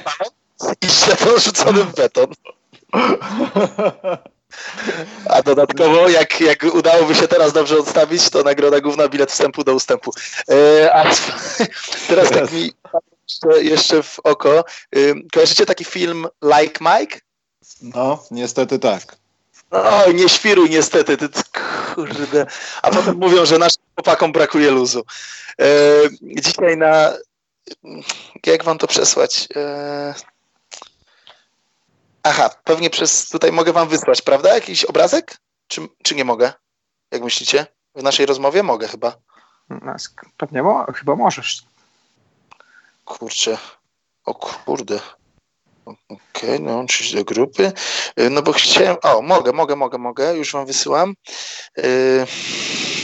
I z rzuconym beton. A dodatkowo, jak, jak udałoby się teraz dobrze odstawić, to nagroda główna bilet wstępu do ustępu. E, a teraz tak mi jeszcze, jeszcze w oko. Kojarzycie taki film Like Mike? No, niestety tak. No, nie świruj niestety, ty, kurde. A potem mówią, że naszym chłopakom brakuje luzu. E, dzisiaj na... Jak wam to przesłać? E, Aha, pewnie przez tutaj mogę wam wysłać, prawda? Jakiś obrazek? Czy, czy nie mogę? Jak myślicie? W naszej rozmowie mogę chyba. No, pewnie mo chyba możesz. Kurczę. O kurde. Okej, okay, dołączyć do grupy. Y, no bo chciałem. O, mogę, mogę, mogę, mogę. Już wam wysyłam. Yy,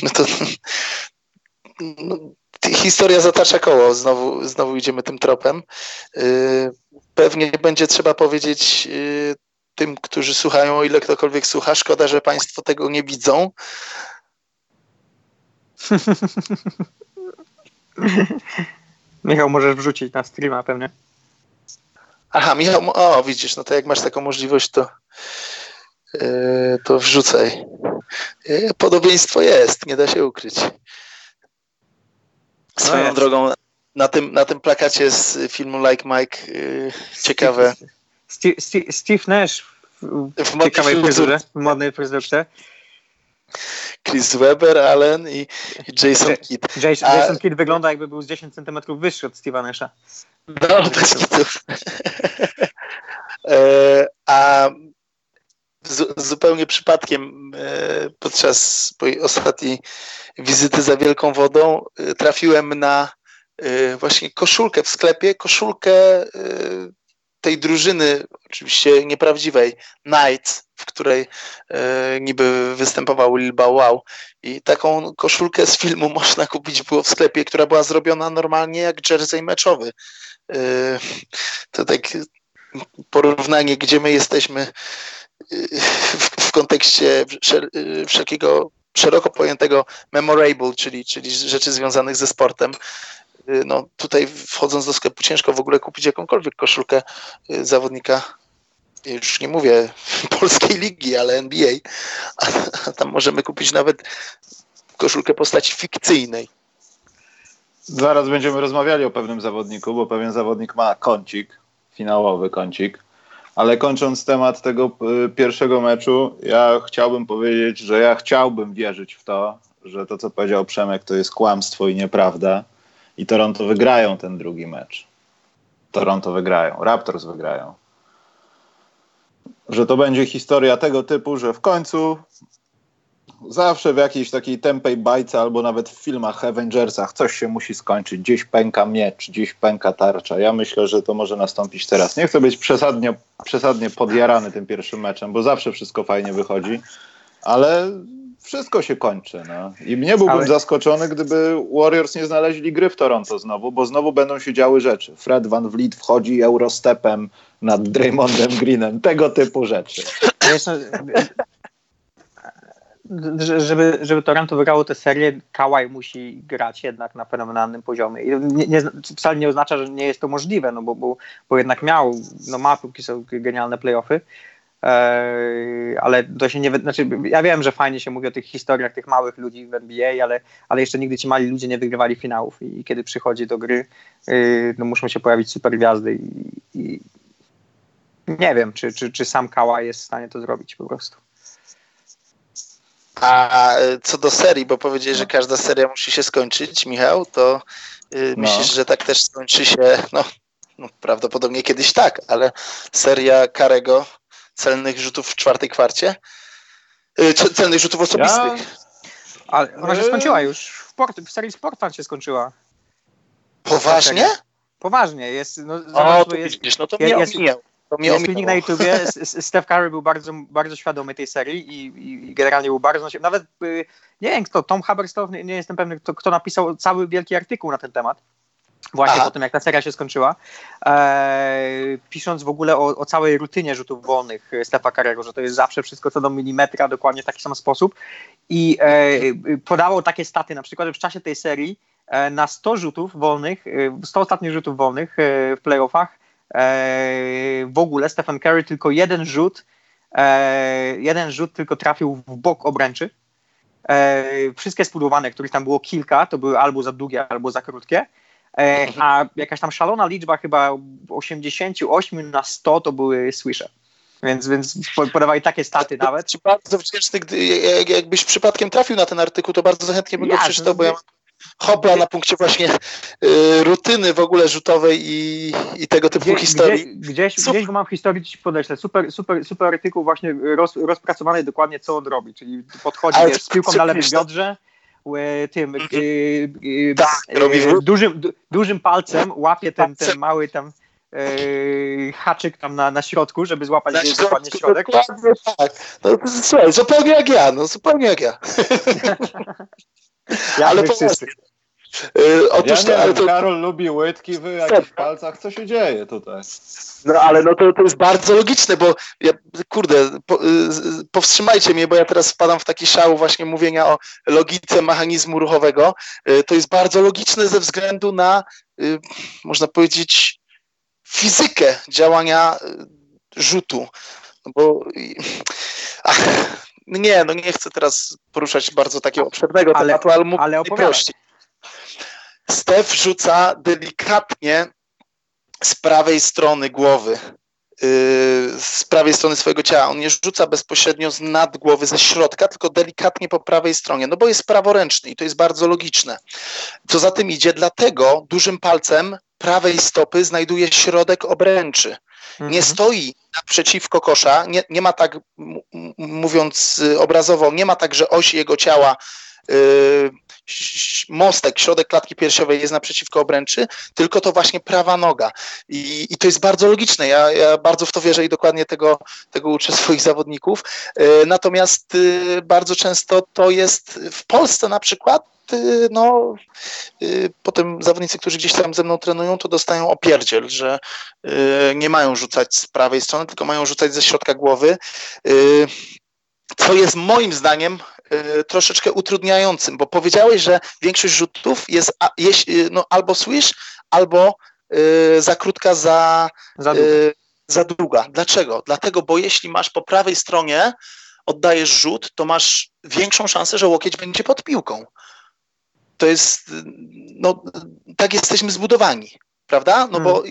no to. No, historia zatacza koło. Znowu, znowu idziemy tym tropem. Yy, pewnie będzie trzeba powiedzieć yy, tym, którzy słuchają, o ile ktokolwiek słucha, szkoda, że Państwo tego nie widzą. Michał, możesz wrzucić na streama pewnie. Aha, Michał, o widzisz, no to jak masz taką możliwość, to, yy, to wrzucaj. Yy, podobieństwo jest, nie da się ukryć. Swoją no drogą, na tym, na tym plakacie z filmu Like Mike yy, ciekawe. Steve, Steve, Steve Nash w, w ciekawej fryzurze, w modnej. Chris Webber, Allen i, i Jason Kidd. Jason, a, Jason Kidd wygląda jakby był z 10 cm wyższy od Steve'a Nasha. No, bez kitów. e, a zupełnie przypadkiem e, podczas mojej ostatniej wizyty za Wielką Wodą e, trafiłem na e, właśnie koszulkę w sklepie, koszulkę tej drużyny, oczywiście nieprawdziwej, Knights, w której niby występował Lil Bow Wow i taką koszulkę z filmu można kupić było w sklepie, która była zrobiona normalnie jak jersey meczowy. to tak porównanie, gdzie my jesteśmy w, kontekście wszelkiego szeroko pojętego memorable, czyli, czyli rzeczy związanych ze sportem. No, tutaj wchodząc do sklepu ciężko w ogóle kupić jakąkolwiek koszulkę zawodnika, już nie mówię polskiej ligi, ale NBA, a tam możemy kupić nawet koszulkę postaci fikcyjnej. Zaraz będziemy rozmawiali o pewnym zawodniku, bo pewien zawodnik ma kącik, finałowy kącik. Ale kończąc temat tego y, pierwszego meczu, ja chciałbym powiedzieć, że ja chciałbym wierzyć w to, że to, co powiedział Przemek, to jest kłamstwo i nieprawda. I Toronto wygrają ten drugi mecz. Toronto wygrają, Raptors wygrają. Że to będzie historia tego typu, że w końcu zawsze w jakiejś takiej tempej bajce albo nawet w filmach Avengersach coś się musi skończyć. Gdzieś pęka miecz, gdzieś pęka tarcza. Ja myślę, że to może nastąpić teraz. Nie chcę być przesadnie, przesadnie podjarany tym pierwszym meczem, bo zawsze wszystko fajnie wychodzi, ale wszystko się kończy. No. I nie byłbym ale... zaskoczony, gdyby Warriors nie znaleźli gry w Toronto znowu, bo znowu będą się działy rzeczy. Fred Van Vliet wchodzi Eurostepem nad Draymondem Greenem, tego typu rzeczy. Żeby, żeby Toronto wygrało tę serię, Kawhi musi grać jednak na fenomenalnym poziomie. I nie, nie, wcale nie oznacza, że nie jest to możliwe, no bo, bo, bo jednak miał, no ma póki są genialne playoffy, Eee, ale to się nie. Znaczy, ja wiem, że fajnie się mówi o tych historiach tych małych ludzi w NBA, ale, ale jeszcze nigdy ci mali ludzie nie wygrywali finałów i, kiedy przychodzi do gry, yy, no muszą się pojawić super gwiazdy i, i nie wiem, czy, czy, czy sam Kała jest w stanie to zrobić po prostu. A co do serii, bo powiedzieli, że każda seria musi się skończyć, Michał, to yy, no. myślisz, że tak też skończy się, no, no, prawdopodobnie kiedyś tak, ale seria Karego celnych rzutów w czwartej kwarcie. Y, celnych rzutów osobistych. Ja... Ale ona się skończyła już. W, port, w serii Sportland się skończyła. Poważnie? Poważnie. Jest, no, o, to jest, widzisz, no to mnie jest. To mnie jest filmik na YouTubie, Steph Curry był bardzo, bardzo świadomy tej serii i, i, i generalnie był bardzo, nawet y, nie wiem kto, Tom Haberstow, nie, nie jestem pewny kto, kto napisał cały wielki artykuł na ten temat Właśnie Aha. po tym, jak ta seria się skończyła, e, pisząc w ogóle o, o, całej rutynie rzutów wolnych Stefa Carrego, że to jest zawsze wszystko co do milimetra, dokładnie w taki sam sposób. I e, podało takie staty, na przykład, że w czasie tej serii e, na 100 rzutów wolnych, 100 e, ostatnich rzutów wolnych e, w playoffach, e, w ogóle Stephen Curry tylko jeden rzut, jeden rzut tylko trafił w bok obręczy. wszystkie spudłowane, których tam było kilka, to były albo za długie, albo za krótkie. E, a jakaś tam szalona liczba, chyba 88 na 100 to były słysze. Więc, więc podawali takie staty nawet. Bardzo wdzięczny, gdy, jakbyś przypadkiem trafił na ten artykuł, to bardzo chętnie bym go przeczytał, bo ja mam hopla na punkcie właśnie y, rutyny w ogóle rzutowej i, i tego typu Gdzie, historii. Gdzieś, gdzieś, gdzieś mam historię ci podeślę. Super, super, super artykuł właśnie roz, rozpracowany dokładnie co on robi, czyli podchodzi wiesz, z piłką na lewym biodrze, tym y, y, tak, dużym, dużym palcem łapie ten, ten mały tam haczyk tam na, na środku, żeby złapać na środku, dokładnie środek. Dokładnie tak. No, słuchaj, zupełnie jak ja, no zupełnie jak ja. ale poważnie. Yy, otóż ja nie ale to... Karol lubi łydki w jakichś palcach. Co się dzieje tutaj? No ale no to, to jest bardzo logiczne, bo ja, kurde, po, yy, powstrzymajcie mnie, bo ja teraz wpadam w taki szał właśnie mówienia o logice mechanizmu ruchowego. Yy, to jest bardzo logiczne ze względu na, y, można powiedzieć, fizykę działania y, rzutu. No bo ach, nie, no nie chcę teraz poruszać bardzo takiego obszernego ale, tematu, ale mówię ale najprościej. Stef rzuca delikatnie z prawej strony głowy, yy, z prawej strony swojego ciała. On nie rzuca bezpośrednio z nad głowy, ze środka, tylko delikatnie po prawej stronie, no bo jest praworęczny i to jest bardzo logiczne. Co za tym idzie, dlatego dużym palcem prawej stopy znajduje środek obręczy. Nie mhm. stoi naprzeciwko kosza, nie, nie ma tak, mówiąc y, obrazowo, nie ma tak, że oś jego ciała yy, mostek, środek klatki piersiowej jest naprzeciwko obręczy, tylko to właśnie prawa noga. I, i to jest bardzo logiczne. Ja, ja, bardzo w to wierzę i dokładnie tego, tego uczę swoich zawodników. E, natomiast e, bardzo często to jest w Polsce na przykład e, no, potem zawodnicy, którzy gdzieś tam ze mną trenują, to dostają opierdziel, że nie mają rzucać z prawej strony, tylko mają rzucać ze środka głowy, co jest moim zdaniem troszeczkę utrudniającym, bo powiedziałeś, że większość rzutów jest y, no, albo swish, albo y, za krótka, za, za, długa. za długa. Dlaczego? Dlatego, bo jeśli masz po prawej stronie, oddajesz rzut, to masz większą szansę, że łokieć będzie pod piłką. To jest, no, tak jesteśmy zbudowani, prawda? No hmm. bo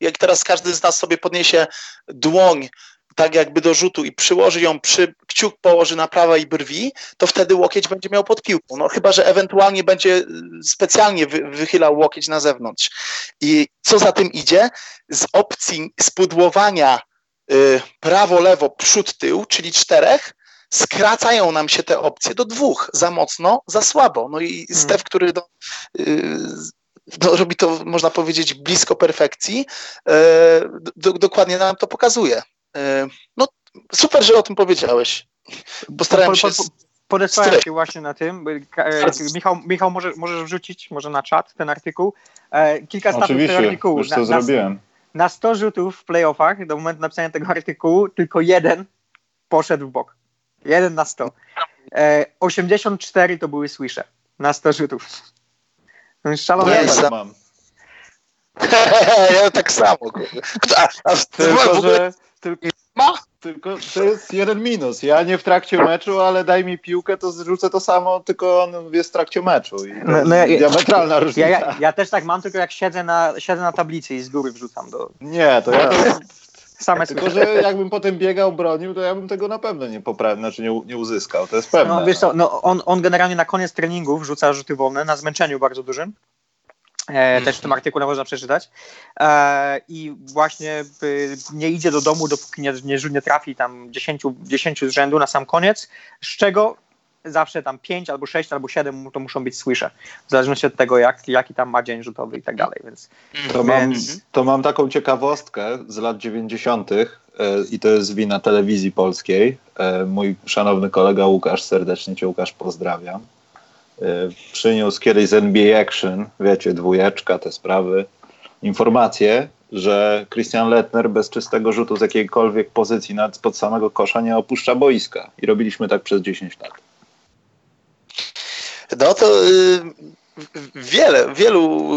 jak teraz każdy z nas sobie podniesie dłoń tak jakby do rzutu i przyłoży ją, przy, kciuk położy na prawej brwi, to wtedy łokieć będzie miał pod piłką. No chyba, że ewentualnie będzie y, specjalnie wy, wychylał łokieć na zewnątrz. I co za tym idzie? Z opcji spudłowania y, prawo, lewo, przód, tył, czyli czterech, skracają nam się te opcje do dwóch. Za mocno, za słabo. No i hmm. Stef, który do, y, no, robi to, można powiedzieć, blisko perfekcji, y, do, dokładnie nam to pokazuje. E, no super, że o tym powiedziałeś. Postarałem się... Po, po, Podesłałem się właśnie na tym. E, Michał, Michał może, możesz wrzucić może na czat ten artykuł. E, kilka statów tego artykułu. Już to na, zrobiłem. Na, na 100 rzutów w playoffach do momentu napisania tego artykułu tylko jeden poszedł w bok. Jeden na 100. E, 84 to były słysze na 100 rzutów. Szalone. Ja mam. ja tak samo. A, a tylko, że, tylko, ma? Tylko to jest jeden minus. Ja nie w trakcie meczu, ale daj mi piłkę, to zrzucę to samo, tylko on jest w trakcie meczu. I no, no ja, diametralna różnica. Ja, ja, ja, też tak mam, tylko jak siedzę na, siedzę na tablicy i z góry wrzucam do... Nie, to ja... Same Tylko, że jakbym potem biegał, bronił, to ja bym tego na pewno nie poprawił, znaczy nie, nie uzyskał, to jest pewne. No wiesz co, no, on, on generalnie na koniec treningów rzuca rzuty wolne na zmęczeniu bardzo dużym. E, też w tym artykule można przeczytać. E, I właśnie nie idzie do domu, dopóki nie, nie, nie trafi tam 10, 10 z rzędu na sam koniec, z czego zawsze tam 5 albo 6 albo 7 to muszą być słysze. W zależności od tego, jak, jaki tam ma dzień rzutowy i tak dalej. Więc, to, więc... Mam, to mam taką ciekawostkę z lat 90. E, i to jest wina telewizji polskiej. E, mój szanowny kolega Łukasz, serdecznie Cię Łukasz pozdrawiam przyniósł kiedyś z NBA Action, wiecie, dwójeczka, te sprawy, informację, że Christian Lettner bez czystego rzutu z jakiejkolwiek pozycji nawet spod samego kosza nie opuszcza boiska. I robiliśmy tak przez 10 lat. No to y, wiele, wielu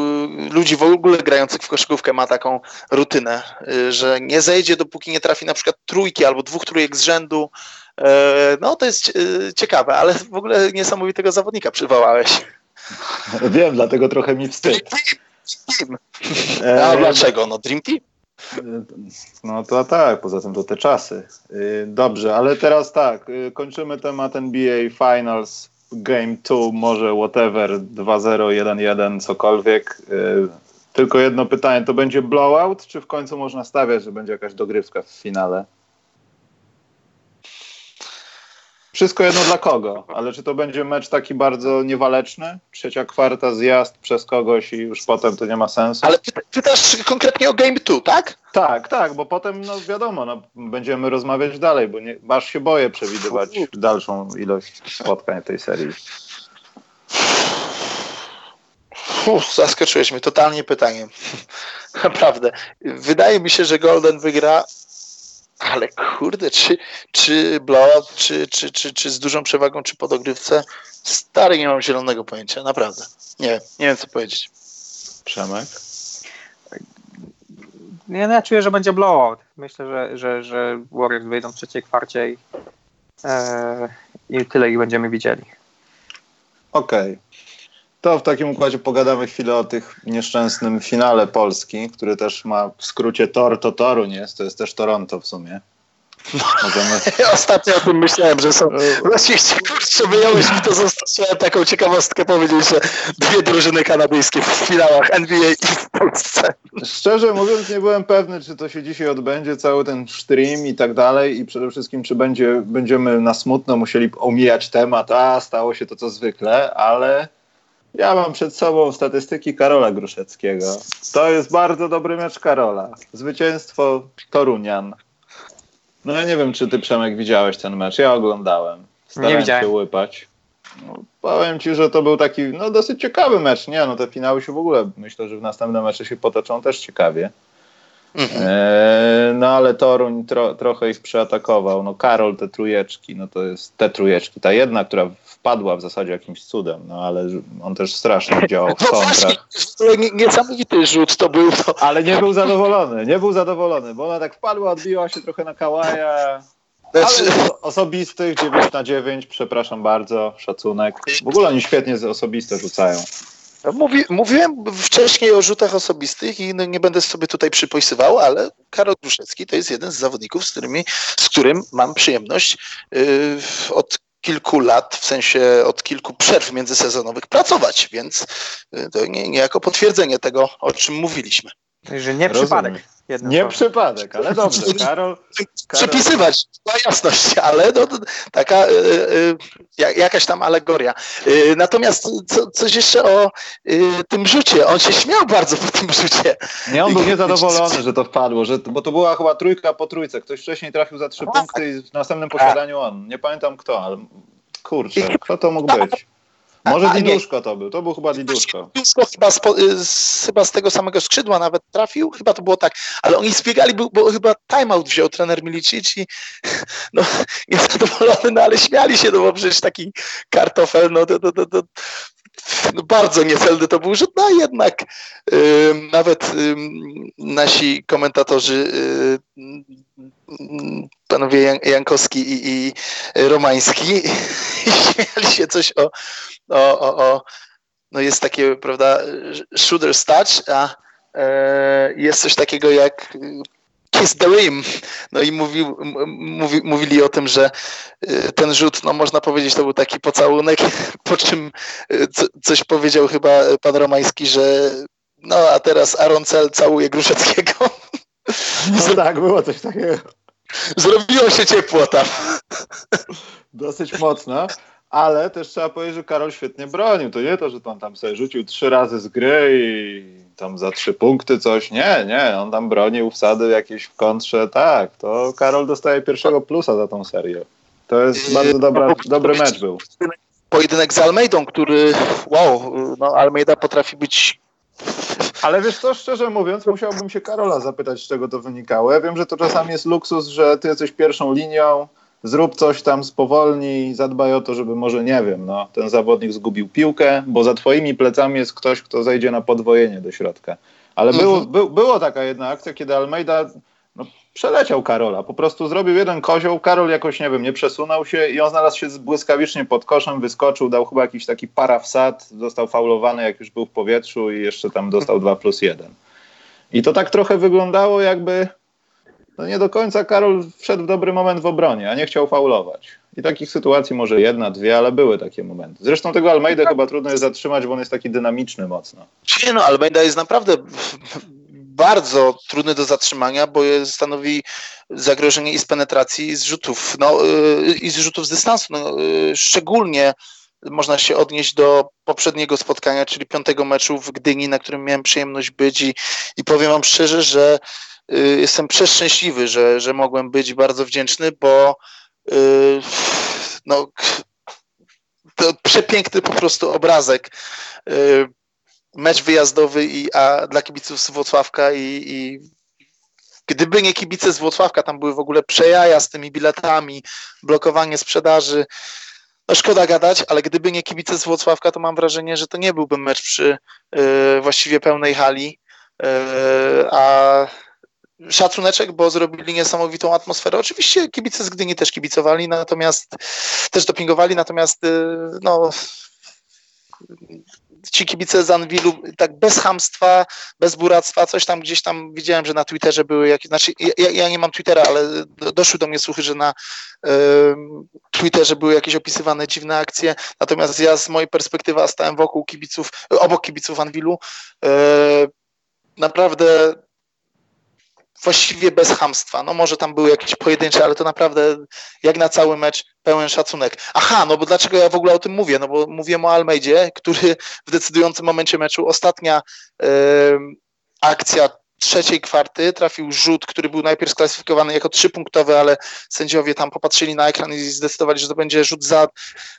y, ludzi w ogóle grających w koszykówkę ma taką rutynę, y, że nie zejdzie dopóki nie trafi na przykład trójki albo dwóch trójek z rzędu, E, no to jest e, ciekawe, ale w ogóle niesamowitego zawodnika przywołałeś. Wiem, dlatego trochę mi wstyd. A e, dlaczego? No Dream Team? No to tak, poza tym to te czasy. Dobrze, ale teraz tak, kończymy temat NBA Finals, Game 2, może whatever, 2-0, 1-1, cokolwiek. Tylko jedno pytanie, to będzie blowout, czy w końcu można stawiać, że będzie jakaś dogrywka w finale? Wszystko jedno dla kogo, ale czy to będzie mecz taki bardzo niewaleczny? Trzecia kwarta, zjazd przez kogoś i już potem to nie ma sensu? Ale pytasz konkretnie o Game 2, tak? Tak, tak, bo potem, no wiadomo, no, będziemy rozmawiać dalej, bo nie, aż się boję przewidywać dalszą ilość spotkań tej serii. Uf, zaskoczyłeś mnie totalnie pytaniem. Naprawdę. Wydaje mi się, że Golden wygra ale kurde, czy, czy blowout, czy, czy, czy, czy z dużą przewagą, czy po dogrywce? Stary, nie mam zielonego pojęcia, naprawdę. Nie wiem, nie wiem co powiedzieć. Przemek? Ja, no ja czuję, że będzie blowout. Myślę, że, że, że Warriors wyjdą w trzeciej kwarcie i, e, i tyle ich będziemy widzieli. Okej. Okay. To w takim układzie pogadamy chwilę o tych nieszczęsnym finale Polski, który też ma w skrócie Tor to Toruń jest, to jest też Toronto w sumie. Możemy... Ostatnio o tym myślałem, że są. Właśnie kurczę, wyjąłeś mi to, zostawiłem taką ciekawostkę powiedzieć, że dwie drużyny kanadyjskie w finałach NBA i w Polsce. Szczerze mówiąc, nie byłem pewny, czy to się dzisiaj odbędzie, cały ten stream i tak dalej, i przede wszystkim, czy będzie, będziemy na smutno musieli omijać temat, a stało się to co zwykle, ale ja mam przed sobą statystyki Karola Gruszeckiego. To jest bardzo dobry mecz Karola. Zwycięstwo Torunian. No ja nie wiem, czy ty Przemek widziałeś ten mecz. Ja oglądałem. Starałem nie widziałem. się łypać. No, powiem ci, że to był taki no, dosyć ciekawy mecz. Nie, no te finały się w ogóle myślę, że w następne mecze się potoczą też ciekawie. Mhm. E, no ale Toruń tro, trochę ich przeatakował. No Karol te trujeczki, no to jest te trujeczki. Ta jedna, która wpadła w zasadzie jakimś cudem, no ale on też strasznie działał w no kontrach. Właśnie, niesamowity rzut to był. To... Ale nie był zadowolony, nie był zadowolony, bo ona tak wpadła, odbiła się trochę na kałaja. Znaczy... Ale osobistych 9 na 9, przepraszam bardzo, szacunek. W ogóle oni świetnie osobiste rzucają. Mówi, mówiłem wcześniej o rzutach osobistych i no nie będę sobie tutaj przypisywał, ale Karol Duszewski to jest jeden z zawodników, z, którymi, z którym mam przyjemność yy, od kilku lat, w sensie od kilku przerw międzysezonowych pracować, więc y, to nie, niejako potwierdzenie tego, o czym mówiliśmy. Że nie Rozumiem. przypadek. Nie przypadek, ale dobrze. Karol, Karol... Przepisywać, była jasność, ale no, taka y, y, jakaś tam alegoria. Y, natomiast co, coś jeszcze o y, tym rzucie. On się śmiał bardzo po tym rzucie. Nie, on był niezadowolony, że to wpadło, że, bo to była chyba trójka po trójce. Ktoś wcześniej trafił za trzy punkty i w następnym posiadaniu on. Nie pamiętam kto, ale kurczę, kto to mógł być? Może Diduszko to był, to był chyba Diduszko. Diduszko chyba z, chyba z tego samego skrzydła nawet trafił, chyba to było tak, ale oni zbiegali, bo, bo chyba timeout wziął trener Milicic i no, niezadowolony, no ale śmiali się, no bo przecież taki kartofel, no to, to, to, to no bardzo niecelny to był rzut, no jednak y, nawet y, nasi komentatorzy y, panowie Jan, Jankowski i, i Romański śmiali się coś o, o, o, o, no jest takie, prawda, shooter's touch, a e, jest coś takiego jak Kiss the Rim. No i mówił, mówi, mówili o tym, że y, ten rzut, no można powiedzieć, to był taki pocałunek, po czym y, coś powiedział chyba pan Romański, że no a teraz Aaron Cell całuje Gruszeckiego. No tak, było coś takiego. Zrobiło się ciepło tam. Dosyć mocno. Ale też trzeba powiedzieć, że Karol świetnie bronił. To nie to, że on tam sobie rzucił trzy razy z gry i tam za trzy punkty coś. Nie, nie. On tam bronił wsady jakieś w kontrze. Tak, to Karol dostaje pierwszego plusa za tą serię. To jest bardzo dobra, dobry mecz był. Pojedynek z Almeidą, który, wow, no Almeida potrafi być ale wiesz co, szczerze mówiąc, musiałbym się Karola zapytać, z czego to wynikało. Ja wiem, że to czasami jest luksus, że ty jesteś pierwszą linią, zrób coś tam spowolnij, zadbaj o to, żeby może, nie wiem, no, ten zawodnik zgubił piłkę, bo za twoimi plecami jest ktoś, kto zejdzie na podwojenie do środka. Ale mhm. było, by, było taka jedna akcja, kiedy Almeida no, przeleciał Karola, po prostu zrobił jeden kozioł, Karol jakoś, nie wiem, nie przesunął się i on znalazł się błyskawicznie pod koszem, wyskoczył, dał chyba jakiś taki parafsad, został faulowany, jak już był w powietrzu i jeszcze tam dostał 2 plus 1. I to tak trochę wyglądało jakby no nie do końca Karol wszedł w dobry moment w obronie, a nie chciał faulować. I takich sytuacji może jedna, dwie, ale były takie momenty. Zresztą tego Almeida chyba trudno jest zatrzymać, bo on jest taki dynamiczny mocno. Nie no, Almeida jest naprawdę bardzo trudny do zatrzymania, bo stanowi zagrożenie i z penetracji, i z rzutów, no, y, i z rzutów z dystansu. No, y, szczególnie można się odnieść do poprzedniego spotkania, czyli piątego meczu w Gdyni, na którym miałem przyjemność być i, i powiem wam szczerze, że Y, jestem przeszczęśliwy, że, że mogłem być bardzo wdzięczny, bo no, to przepiękny po prostu obrazek. Mecz wyjazdowy i, a dla kibiców z Włocławka i, i gdyby nie kibice z Włocławka, tam były w ogóle przejaja z tymi biletami, blokowanie sprzedaży. No szkoda gadać, ale gdyby nie kibice z Włocławka, to mam wrażenie, że to nie byłby mecz przy y, właściwie pełnej hali. Y, a szacuneczek, bo zrobili niesamowitą atmosferę. Oczywiście kibice z Gdyni też kibicowali, natomiast też dopingowali, natomiast y, no ci kibice z Anwilu tak bez hamstwa, bez buractwa, coś tam gdzieś tam widziałem, że na Twitterze były jakieś, znaczy ja, ja nie mam Twittera, ale doszły do mnie słuchy, że na y, Twitterze były jakieś opisywane dziwne akcje, natomiast ja z mojej perspektywy stałem wokół kibiców, obok kibiców Anwilu, y, naprawdę właściwie bez hamstwa. No może tam były jakieś pojedyncze, ale to naprawdę jak na cały mecz pełen szacunek. Aha, no bo dlaczego ja w ogóle o tym mówię? No bo mówię o Almeidzie, który w decydującym momencie meczu, ostatnia yy, akcja trzeciej kwarty trafił rzut, który był najpierw sklasyfikowany jako trzypunktowy, ale sędziowie tam popatrzyli na ekran i zdecydowali, że to będzie rzut za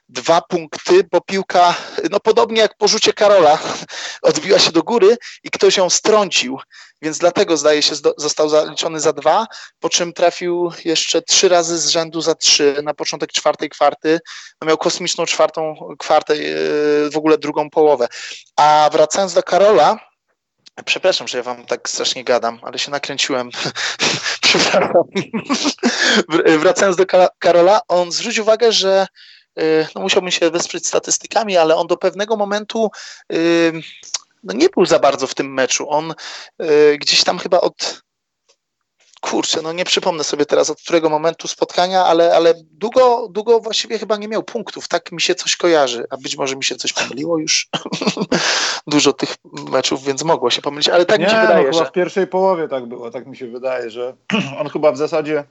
dwa punkty, bo piłka, no podobnie jak po rzucie Karola, odbiła się do góry i ktoś ją strącił, więc dlatego zdaje się został zaliczony za dwa, po czym trafił jeszcze trzy razy z rzędu za trzy na początek czwartej kwarty, no miał kosmiczną czwartą kwartę, yy, w ogóle drugą połowę. A wracając do Karola, Przepraszam, że ja wam tak strasznie gadam, ale się nakręciłem. Przepraszam. Wracając do Karola, on zwrócił uwagę, że y, no musiałbym się wesprzeć statystykami, ale on do pewnego momentu y, no nie był za bardzo w tym meczu. On y, gdzieś tam chyba od kurczę, no nie przypomnę sobie teraz od którego momentu spotkania, ale, ale długo, długo właściwie chyba nie miał punktów. Tak mi się coś kojarzy, a być może mi się coś pomyliło już. Dużo tych meczów, więc mogło się pomylić, ale tak nie, mi się wydaje. No, chyba że... w pierwszej połowie tak było, tak mi się wydaje, że on chyba w zasadzie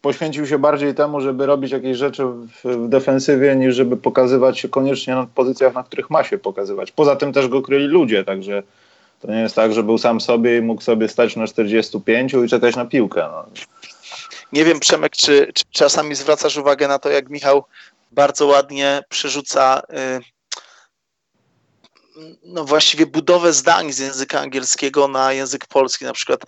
poświęcił się bardziej temu, żeby robić jakieś rzeczy w, w, defensywie, niż żeby pokazywać się koniecznie na pozycjach, na których ma się pokazywać. Poza tym też go kryli ludzie, także to nie jest tak, że był sam sobie i mógł sobie stać na 45 i czekać na piłkę. No. Nie wiem, Przemek, czy, czy, czasami zwracasz uwagę na to, jak Michał bardzo ładnie przerzuca y, no właściwie budowę zdań z języka angielskiego na język polski, na przykład,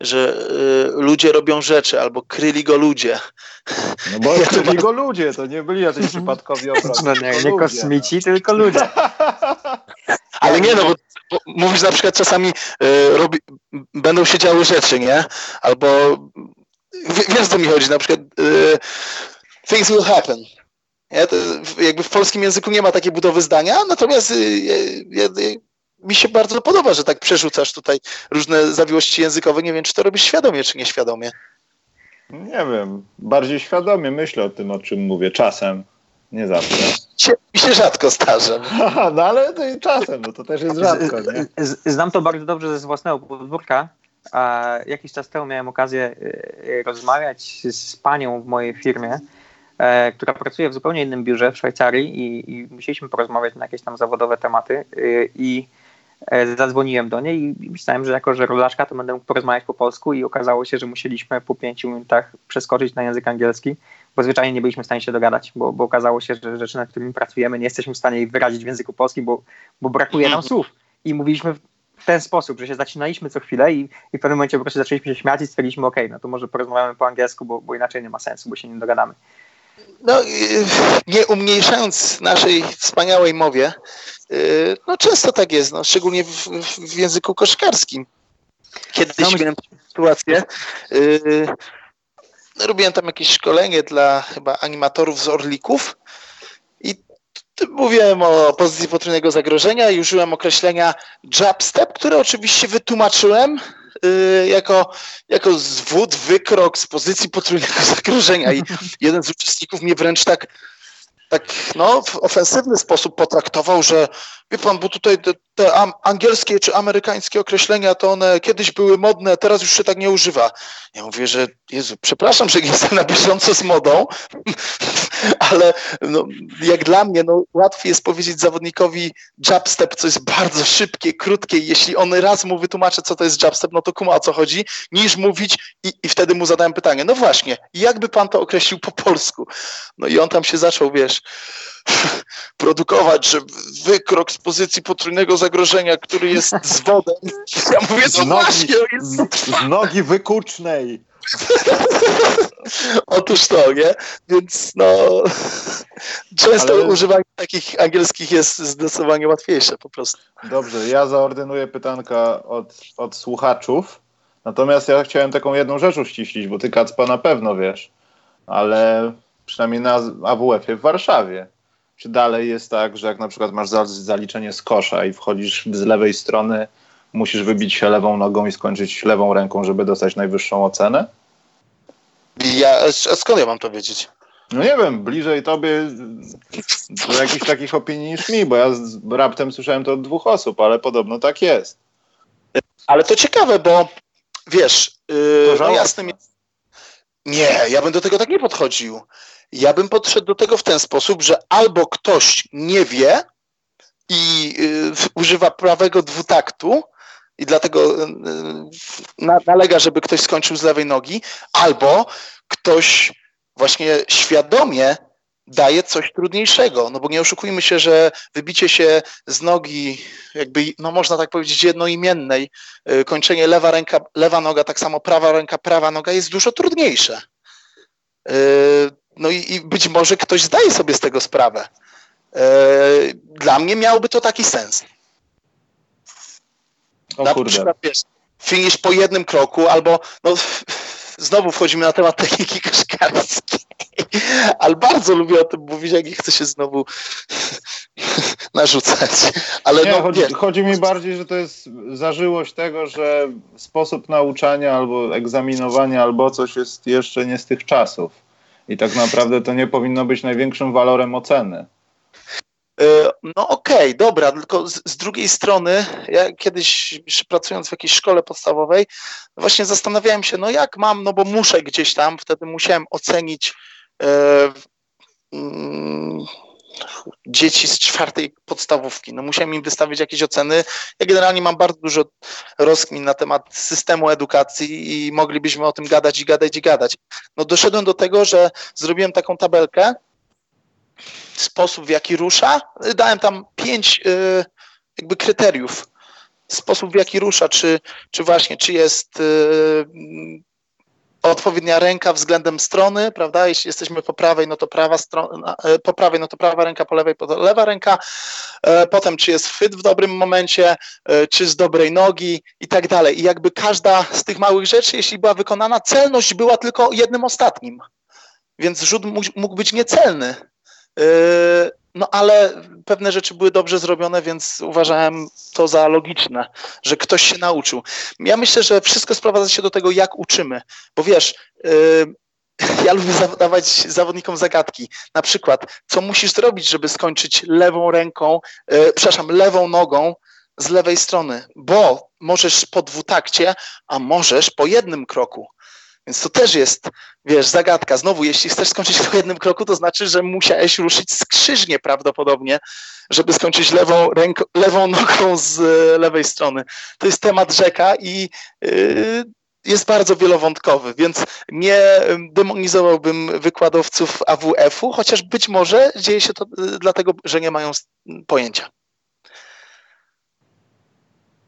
że y, ludzie robią rzeczy, albo kryli go ludzie. No bo ja kryli go ludzie, to nie byli jacyś przypadkowi obrońcy. No nie, nie kosmici, no. tylko ludzie. Ale nie no, bo, bo mówisz na przykład czasami y, robi, będą się działy rzeczy, nie? Albo wiesz co mi chodzi, na przykład y, things will happen. To, jakby w polskim języku nie ma takiej budowy zdania, natomiast y, mi się bardzo podoba, że tak przerzucasz tutaj różne zawiłości językowe. Nie wiem, czy to robisz świadomie, czy nieświadomie. Nie wiem. Bardziej świadomie myślę o tym, o czym mówię. Czasem. Nie zawsze. Mi się rzadko zdarza. no ale to i czasem, no to też jest rzadko. Nie? Znam to bardzo dobrze ze własnego podwórka. A jakiś czas temu miałem okazję y, rozmawiać z panią w mojej firmie, e, która pracuje w zupełnie innym biurze w Szwajcarii i, i musieliśmy porozmawiać na jakieś tam zawodowe tematy y, i e, zadzwoniłem do niej i myślałem, że jako, że rodaczka, to będę mógł porozmawiać po polsku i okazało się, że musieliśmy po pięciu minutach przeskoczyć na język angielski, bo zwyczajnie nie byliśmy w stanie się dogadać, bo, bo okazało się, że rzeczy, nad którymi pracujemy, nie jesteśmy w stanie ich wyrazić w języku polskim, bo, bo brakuje nam słów. I mówiliśmy w ten sposób, że się zacinaliśmy co chwilę i, i w pewnym momencie po prostu zaczęliśmy się śmiać i stwierdziliśmy, ok, no to może porozmawiamy po angielsku, bo, bo inaczej nie ma sensu, bo się nie dogadamy. No, nie umniejszając naszej wspaniałej mowie, y, no często tak jest, no, szczególnie w, w języku koszkarskim. Kiedyś no, miałem sytuację, yy, robiłem tam jakieś szkolenie dla chyba animatorów z Orlików i mówiłem o pozycji potrójnego zagrożenia i użyłem określenia jab step, które oczywiście wytłumaczyłem Y, jako, jako zwód, wykrok z pozycji potrójnego zagrożenia. I jeden z uczestników mnie wręcz tak tak no, w ofensywny sposób potraktował, że wie pan, bo tutaj te, te, angielskie czy amerykańskie określenia, to one kiedyś były modne, teraz już się tak nie używa. Ja mówię, że Jezu, przepraszam, że nie jestem na bieżąco z modą, ale no, jak dla mnie no, łatwiej jest powiedzieć zawodnikowi jabstep, co jest bardzo szybkie, krótkie jeśli on raz mu wytłumaczy, co to jest jabstep, no to kuma o co chodzi, niż mówić i, i wtedy mu zadałem pytanie, no właśnie, jakby pan to określił po polsku? No i on tam się zaczął, wiesz, produkować, że wykrok z pozycji potrójnego zagrożenia, który jest z wodem. Ja mówię, no z nogi, właśnie, jest... z nogi wykucznej. Otóż to, nie? Więc no często Ale... używanie takich angielskich jest zdecydowanie łatwiejsze po prostu. Dobrze, ja zaordynuję pytanka od, od słuchaczów. Natomiast ja chciałem taką jedną rzecz uściślić, bo ty Kacpa na pewno wiesz, ale przynajmniej na AWF-ie w Warszawie. Czy dalej jest tak, że jak na przykład masz zaliczenie z kosza i wchodzisz z lewej strony, musisz wybić się lewą nogą i skończyć lewą ręką, żeby dostać najwyższą ocenę? Ja, skąd ja mam to wiedzieć? No nie wiem, bliżej tobie do jakichś takich opinii niż mi, bo ja z raptem słyszałem to od dwóch osób, ale podobno tak jest. Ale to ciekawe, bo wiesz, yy, no jasne Nie, ja bym do tego tak nie podchodził. Ja bym podszedł do tego w ten sposób, że albo ktoś nie wie i yy, używa prawego dwutaktu, i dlatego y, y, nalega, żeby ktoś skończył z lewej nogi, albo ktoś właśnie świadomie daje coś trudniejszego, no bo nie oszukujmy się, że wybicie się z nogi, jakby, no można tak powiedzieć, jednoimiennej, y, kończenie lewa ręka, lewa noga, tak samo prawa ręka, prawa noga jest dużo trudniejsze. No i, i być może ktoś zdaje sobie z tego sprawę. Dla mnie miałoby to taki sens. O na kurde. przykład wiesz, finish po jednym kroku, albo no, znowu wchodzimy na temat techniki koszkarskiej, ale bardzo lubię o tym mówić, jak nie chcę się znowu narzucać. Ale nie, no, chodzi, chodzi, mi bardziej, że to jest zażyłość tego, że sposób nauczania albo egzaminowania albo coś jest jeszcze nie z tych czasów. I tak naprawdę to nie powinno być największym walorem oceny. E, no okej, okay, dobra, tylko z, z, drugiej strony, ja kiedyś pracując w jakiejś szkole podstawowej, właśnie zastanawiałem się, no jak mam, no bo muszę gdzieś tam, wtedy musiałem ocenić e, mm, dzieci z czwartej podstawówki. No musiałem im wystawić jakieś oceny. Ja generalnie mam bardzo dużo rozkmin na temat systemu edukacji i moglibyśmy o tym gadać i gadać i gadać. No doszedłem do tego, że zrobiłem taką tabelkę, sposób, w jaki rusza. Dałem tam pięć, y, jakby kryteriów. Sposób, w jaki rusza, czy, czy właśnie, czy jest yy, odpowiednia ręka względem strony, prawda? Jeśli jesteśmy po prawej, no to prawa strona, e, po prawej, no to prawa ręka, po lewej, to lewa ręka. E, potem, czy jest chwyt w dobrym momencie, e, czy z dobrej nogi i tak dalej. I jakby każda z tych małych rzeczy, jeśli była wykonana, celność była tylko jednym ostatnim. Więc rzut mógł być niecelny. No ale pewne rzeczy były dobrze zrobione, więc uważałem to za logiczne, że ktoś się nauczył. Ja myślę, że wszystko sprowadza się do tego, jak uczymy. Bo wiesz, yy, ja lubię zadawać zawodnikom zagadki. Na przykład, co musisz zrobić, żeby skończyć lewą ręką, yy, przepraszam, lewą nogą z lewej strony, bo możesz po dwutakcie, a możesz po jednym kroku. Więc to też jest, wiesz, zagadka. Znowu, jeśli chcesz skończyć po jednym kroku, to znaczy, że musiałeś ruszyć skrzyżnie prawdopodobnie, żeby skończyć lewą, ręką, lewą nogą z lewej strony. To jest temat rzeka i yy, jest bardzo wielowątkowy, więc nie demonizowałbym wykładowców AWF-u, chociaż być może dzieje się to yy, dlatego, że nie mają pojęcia.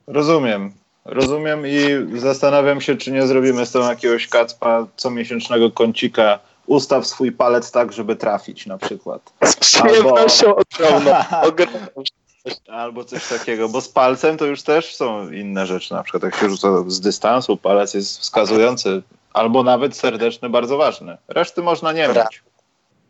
Rozumiem. Rozumiem i zastanawiam się, czy nie zrobimy z tą jakiegoś kacpa comiesięcznego kącika. Ustaw swój palec tak, żeby trafić na przykład. Z przyjemnością Albo... Albo coś takiego, bo z palcem to już też są inne rzeczy. Na przykład jak się rzuca z dystansu, palec jest wskazujący, albo nawet serdeczny, bardzo ważny. Reszty można nie mieć.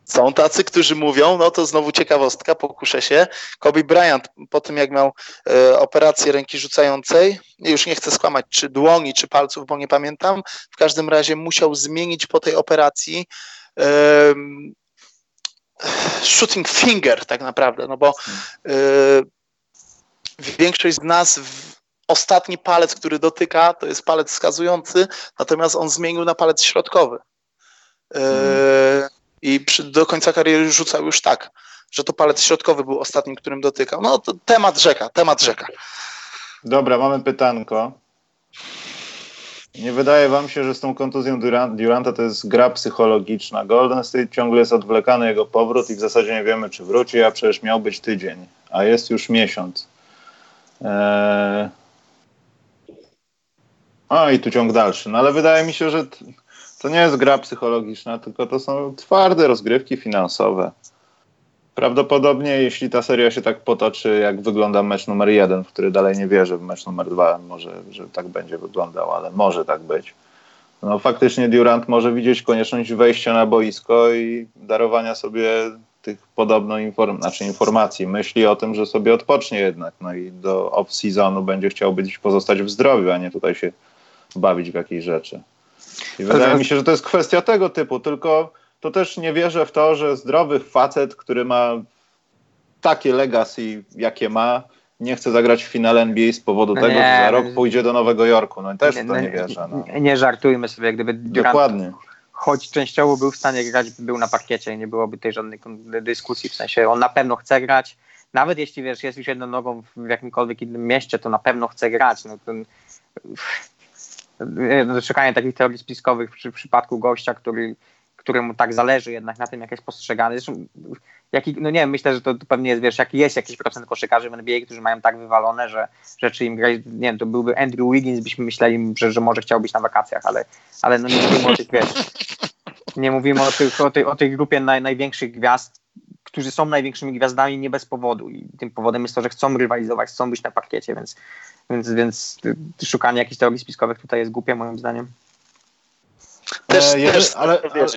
Są tacy, którzy mówią, no to znowu ciekawostka, pokuszę się. Kobe Bryant po tym, jak miał e, operację ręki rzucającej, już nie chcę skłamać, czy dłoni, czy palców, bo nie pamiętam, w każdym razie musiał zmienić po tej operacji e, shooting finger tak naprawdę, no bo e, większość z nas ostatni palec, który dotyka, to jest palec wskazujący, natomiast on zmienił na palec środkowy. Hmm i przy, do końca kariery rzucał już tak, że to palec środkowy był ostatnim, którym dotykał. No to temat rzeka, temat rzeka. Dobra, mamy pytanko. Nie wydaje wam się, że z tą kontuzją Durant, Duranta to jest gra psychologiczna. Golden State ciągle jest odwlekany jego powrót i w zasadzie nie wiemy, czy wróci, a przecież miał być tydzień, a jest już miesiąc. Eee... O, i tu ciąg dalszy. No ale wydaje mi się, że to nie jest gra psychologiczna, tylko to są twarde rozgrywki finansowe. Prawdopodobnie, jeśli ta seria się tak potoczy, jak wygląda mecz numer jeden, w który dalej nie wierzę, w mecz numer dwa, może, że tak będzie wyglądał, ale może tak być. No faktycznie Durant może widzieć konieczność wejścia na boisko i darowania sobie tych podobno inform znaczy informacji, myśli o tym, że sobie odpocznie jednak, no i do off-seasonu będzie chciał być pozostać w zdrowiu, a nie tutaj się bawić w jakieś rzeczy. I wydaje mi się, że to jest kwestia tego typu, tylko to też nie wierzę w to, że zdrowy facet, który ma takie legacy, jakie ma, nie chce zagrać w finale NBA z powodu no tego, nie, że za rok pójdzie do Nowego Jorku. No i też nie, to nie wierzę. No. Nie, nie żartujmy sobie, gdyby Durant, Dokładnie. choć częściowo był w stanie grać, był na parkiecie i nie byłoby tej żadnej dyskusji, w sensie on na pewno chce grać, nawet jeśli wiesz, jest już jedną nogą w jakimkolwiek innym mieście, to na pewno chce grać. No, ten, szukanie takich teorii spiskowych przy, w przypadku gościa, który, któremu tak zależy jednak na tym, jak jest postrzegany. Zresztą, no nie myślę, że to, to pewnie jest, wiesz, jaki jest jakiś procent koszykarzy w NBA, którzy mają tak wywalone, że rzeczy im grać, nie wiem, to byłby Andrew Wiggins, byśmy myśleli, że, że może chciał być na wakacjach, ale, ale no nie mówimy o tych, wiesz, nie mówimy o, tych, o, tej, o tej grupie naj, największych gwiazd, którzy są największymi gwiazdami nie bez powodu i tym powodem jest to, że chcą rywalizować, chcą być na parkiecie, więc więc, więc szukanie jakichś teorii spiskowych tutaj jest głupie moim zdaniem. Też, e, też ale, ale,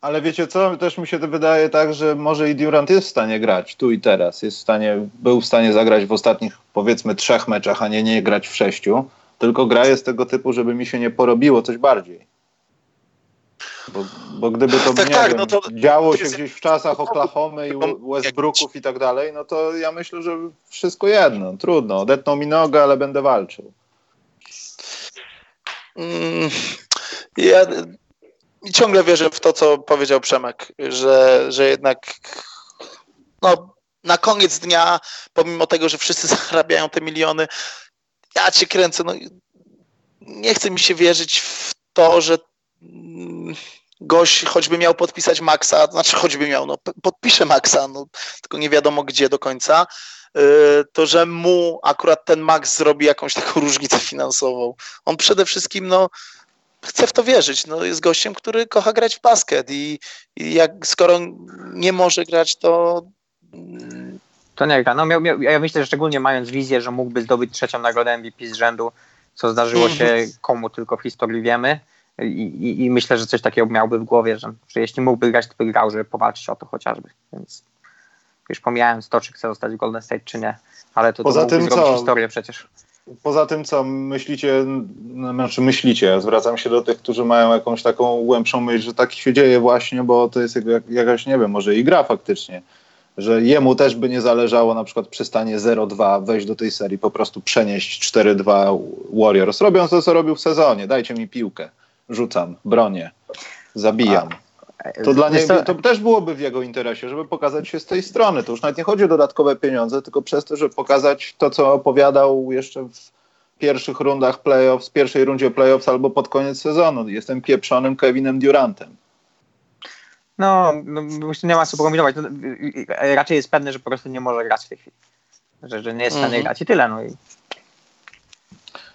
ale, wiecie co, też mi się to wydaje tak, że może i Durant jest w stanie grać tu i teraz. Jest w stanie, był w stanie zagrać w ostatnich powiedzmy trzech meczach, a nie nie grać w sześciu. Tylko gra jest tego typu, żeby mi się nie porobiło coś bardziej. Bo, bo gdyby to, tak, tak, wiem, no to działo się gdzieś w czasach Oklahomy i Westbrooków i tak dalej, no to ja myślę, że wszystko jedno, trudno. Odetną mi nogę, ale będę walczył. Mm, ja ciągle wierzę w to, co powiedział Przemek, że, że jednak no, na koniec dnia, pomimo tego, że wszyscy zarabiają te miliony, ja cię kręcę, no, nie chce mi się wierzyć w to, że gość choćby miał podpisać Maxa, znaczy choćby miał, no podpisze Maxa, no, tylko nie wiadomo gdzie do końca, to że mu akurat ten Max zrobi jakąś taką różnicę finansową. On przede wszystkim, no, chce w to wierzyć. No, jest gościem, który kocha grać w basket i, i jak, skoro nie może grać, to to nie gra. No, miał, miał, ja myślę, że szczególnie mając wizję, że mógłby zdobyć trzecią nagrodę MVP z rzędu, co zdarzyło się mhm. komu tylko w historii wiemy. I, i, I, myślę, że coś takiego miałby w głowie, że, że jeśli mógłby grać, to by grał, żeby powalczyć o to chociażby. Więc już pomijając to, czy chce zostać w Golden State, czy nie. Ale to, Poza to tym co? historię przecież. Poza tym, co myślicie, znaczy myślicie, zwracam się do tych, którzy mają jakąś taką głębszą myśl, że tak się dzieje właśnie, bo to jest jak, jakaś, nie wiem, może i gra faktycznie że jemu też by nie zależało na przykład przy stanie 0-2 wejść do tej serii, po prostu przenieść 4-2 Warriors. Robią to, co robił w sezonie. Dajcie mi piłkę, rzucam, bronię, zabijam. To dla niego to też byłoby w jego interesie, żeby pokazać się z tej strony. To już nawet nie chodzi o dodatkowe pieniądze, tylko przez to, żeby pokazać to, co opowiadał jeszcze w pierwszych rundach playoffs, w pierwszej rundzie playoffs albo pod koniec sezonu. Jestem pieprzonym Kevinem Durantem. No, no nie ma co kombinować. No, raczej jest pewne, że po prostu nie może grać w tej chwili. Że, że nie jest w stanie mm. grać i tyle. No i...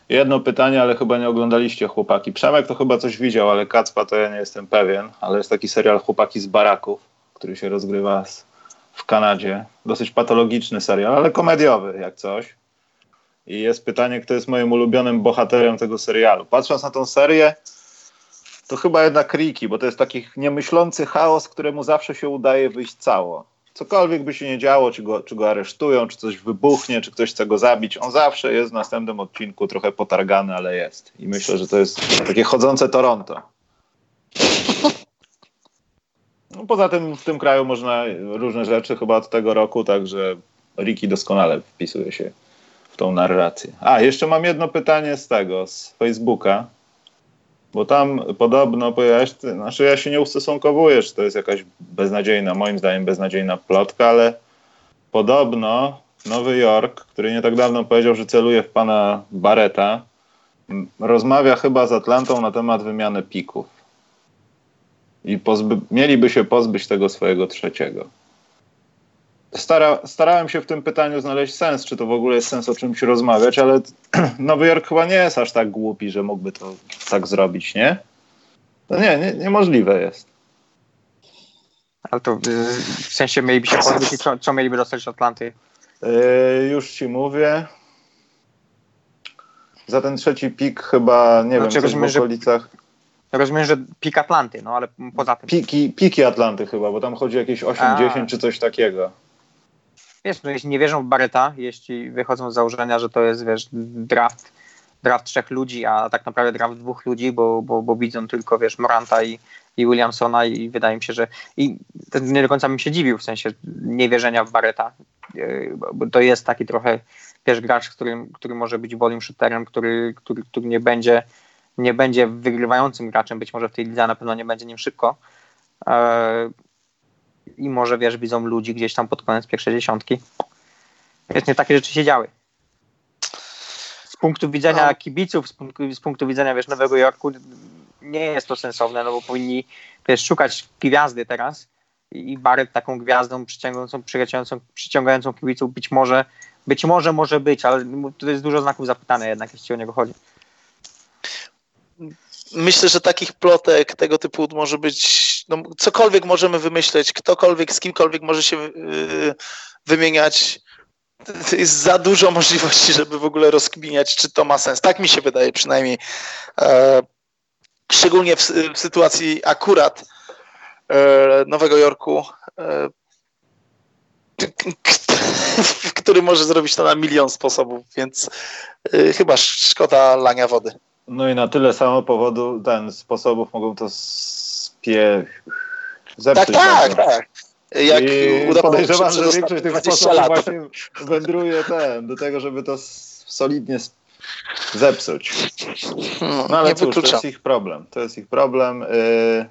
Jedno pytanie, ale chyba nie oglądaliście chłopaki. Przemek to chyba coś widział, ale Kacpa to ja nie jestem pewien, ale jest taki serial Chłopaki z baraków, który się rozgrywa w Kanadzie. Dosyć patologiczny serial, ale komediowy jak coś. I jest pytanie, kto jest moim ulubionym bohaterem tego serialu. Patrząc na tą serię, to chyba jednak Riki, bo to jest taki niemyślący chaos, któremu zawsze się udaje wyjść cało. Cokolwiek by się nie działo, czy go, czy go aresztują, czy coś wybuchnie, czy ktoś chce go zabić, on zawsze jest w następnym odcinku trochę potargany, ale jest. I myślę, że to jest takie chodzące Toronto. No, poza tym w tym kraju można różne rzeczy chyba od tego roku, także Riki doskonale wpisuje się w tą narrację. A, jeszcze mam jedno pytanie z tego, z Facebooka bo tam podobno pojawia się, znaczy ja się nie ustosunkowuję, czy to jest jakaś beznadziejna, moim zdaniem beznadziejna plotka, ale podobno Nowy Jork, który nie tak dawno powiedział, że celuje w pana Barreta, rozmawia chyba z Atlantą na temat wymiany pików. I mieliby się pozbyć tego swojego trzeciego stara, starałem się w tym pytaniu znaleźć sens, czy to w ogóle jest sens o czymś rozmawiać, ale Nowy Jork chyba nie jest aż tak głupi, że mógłby to tak zrobić, nie? No nie, nie niemożliwe jest. Ale to w sensie mieliby się pozbyć co, co mieliby dostać od Atlanty? Yy, już ci mówię. Za ten trzeci pik chyba, nie znaczy, wiem, rozumiem, w okolicach... Że, rozumiem, że pik Atlanty, no ale poza tym... Piki, piki Atlanty chyba, bo tam chodzi o jakieś 8-10 czy coś takiego wiesz, no jeśli nie wierzą w Barreta, jeśli wychodzą z założenia, że to jest, wiesz, draft, draft trzech ludzi, a tak naprawdę draft dwóch ludzi, bo, bo, bo widzą tylko, wiesz, Moranta i, i Williamsona i wydaje mi się, że i nie do końca bym się dziwił w sensie niewierzenia w Barreta, bo to jest taki trochę, wiesz, gracz, który, który może być volume shooterem, który, który, który nie będzie nie będzie wygrywającym graczem, być może w tej lidze na pewno nie będzie nim szybko, yy, i może wiesz, widzą ludzi gdzieś tam pod koniec pierwszej dziesiątki. Wiesz, nie takie rzeczy się działy. Z punktu widzenia no. kibiców, z punktu, z punktu widzenia wiesz, Nowego Jorku nie jest to sensowne, no bo powinni wiesz, szukać gwiazdy teraz i Barrett taką gwiazdą przyciągającą, przyciągającą, przyciągającą kibiców być może, być może może być, ale to jest dużo znaków zapytane jednak, jeśli o niego chodzi myślę, że takich plotek tego typu może być, no, cokolwiek możemy wymyśleć, ktokolwiek z kimkolwiek może się yy, wymieniać. To jest za dużo możliwości, żeby w ogóle rozkminiać, czy to ma sens. Tak mi się wydaje przynajmniej. E, szczególnie w, w, sytuacji akurat e, Nowego Jorku, e, który może zrobić to na milion sposobów, więc e, chyba szkoda lania wody. No i na tyle samo powodu, ten sposobów mogą to zepsuć. Tak, tak, tak. Jak I podejrzewam, że większość tych sposobów właśnie wędruje ten, do tego, żeby to solidnie zepsuć. No, no ale nie cóż, to jest ich problem. To jest ich problem. Y,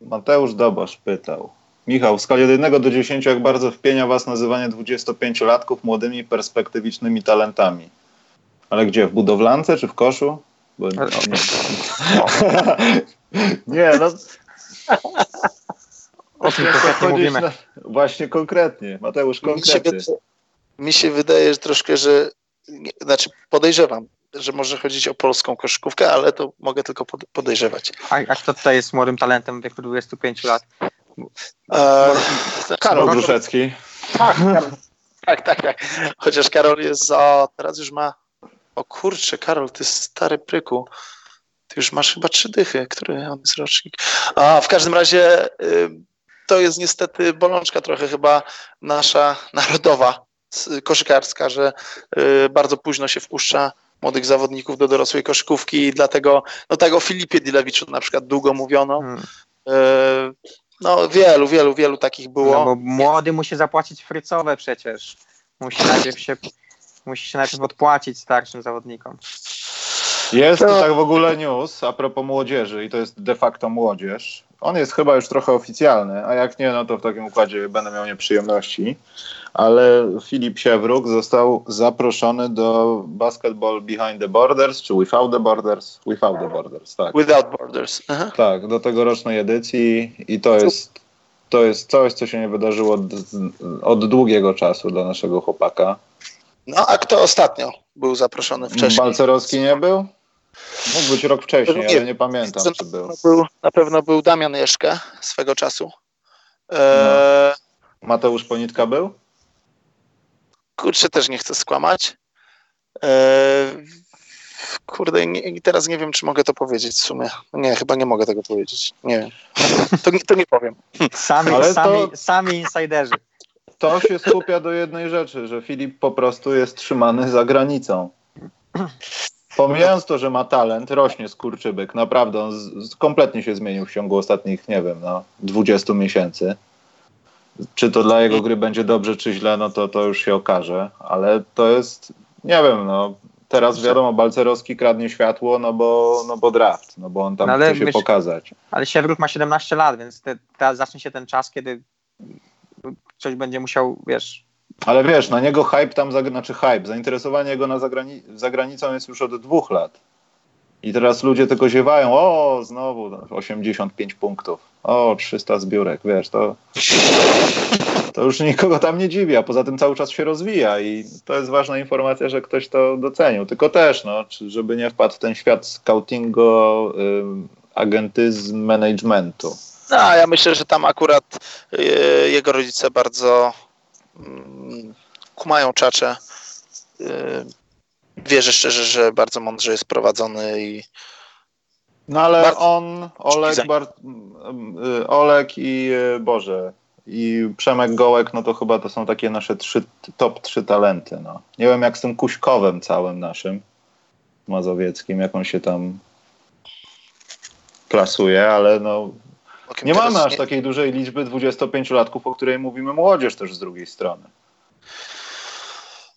Mateusz Dobosz pytał. Michał, w skali od 1 do 10, jak bardzo wpienia Was nazywanie 25-latków młodymi, perspektywicznymi talentami? Ale gdzie? W budowlance czy w koszu? Bo... Nie. nie, no. O tym konkretnie mówimy. Na... Właśnie konkretnie, Mateusz, konkretnie. Mi się, mi się wydaje że troszkę, że znaczy podejrzewam, że może chodzić o polską koszykówkę, ale to mogę tylko podejrzewać. A, a kto tutaj jest młodym talentem w wieku 25 lat? E, Karol Gruszecki. Tak, tak, tak, tak. Chociaż Karol jest za... Teraz już ma... O kurczę, Karol, ty stary pryku. Ty już masz chyba trzy dychy. Który on jest rocznik? A, w każdym razie to jest niestety bolączka trochę chyba nasza narodowa, koszykarska, że y, bardzo późno się wpuszcza młodych zawodników do dorosłej koszykówki i dlatego, no tak o Filipie Dilewiczu na przykład długo mówiono. Hmm. Y, no wielu, wielu, wielu takich było. No bo młody musi zapłacić frycowe przecież. Musi najpierw się, musi się najpierw odpłacić starszym zawodnikom. Jest to tak w ogóle news a propos młodzieży i to jest de facto młodzież. On jest chyba już trochę oficjalny, a jak nie, no to w takim układzie będę miał nieprzyjemności. Ale Filip Siewruk został zaproszony do Basketball Behind the Borders, czy Without the Borders? Without the Borders, tak. Without Borders. Aha. Tak, do tegorocznej edycji i to jest, to jest coś, co się nie wydarzyło od, od długiego czasu dla naszego chłopaka. No, a kto ostatnio był zaproszony wcześniej? Balcerowski nie był? Mógł być rok wcześniej, nie, ale nie pamiętam, czy był. był. Na pewno był Damian Jeszkę swego czasu. E... No. Mateusz Ponitka był? Kurczę, też nie chcę skłamać. E... Kurde, nie, teraz nie wiem, czy mogę to powiedzieć w sumie. Nie, chyba nie mogę tego powiedzieć. Nie wiem. To, to nie powiem. Sami, ale sami, to... sami insiderzy. To się skupia do jednej rzeczy, że Filip po prostu jest trzymany za granicą. Pomijając to, że ma talent, rośnie skurczybyk, naprawdę, on z, kompletnie się zmienił w ciągu ostatnich, nie wiem, no, 20 miesięcy. Czy to dla jego gry będzie dobrze, czy źle, no to, to już się okaże, ale to jest, nie wiem, no, teraz wiadomo, Balcerowski kradnie światło, no bo, no bo draft, no bo on tam no chce się pokazać. Ale Siewrut ma 17 lat, więc te, teraz zacznie się ten czas, kiedy coś będzie musiał, wiesz, ale wiesz, na niego hype tam, znaczy hype, zainteresowanie jego na zagrani za granicą jest już od dwóch lat. I teraz ludzie tylko ziewają, o, znowu 85 punktów, o, 300 zbiórek, wiesz, to, to już nikogo tam nie dziwi, a poza tym cały czas się rozwija i to jest ważna informacja, że ktoś to docenił. Tylko też, no, żeby nie wpadł w ten świat scoutingu, y, agentyzm, managementu. No, ja myślę, że tam akurat y, jego rodzice bardzo Mm, kumają czacze. Y, wierzę szczerze, że bardzo mądrze jest prowadzony i no ale on, Olek, Bar... Y, Olek i Boże i Przemek Gołek, no to chyba to są takie nasze trzy, top trzy talenty. No. Nie wiem jak z tym Kuśkowem całym naszym mazowieckim, jak on się tam klasuje, ale no nie mamy aż nie... takiej dużej liczby 25-latków, o której mówimy młodzież też z drugiej strony.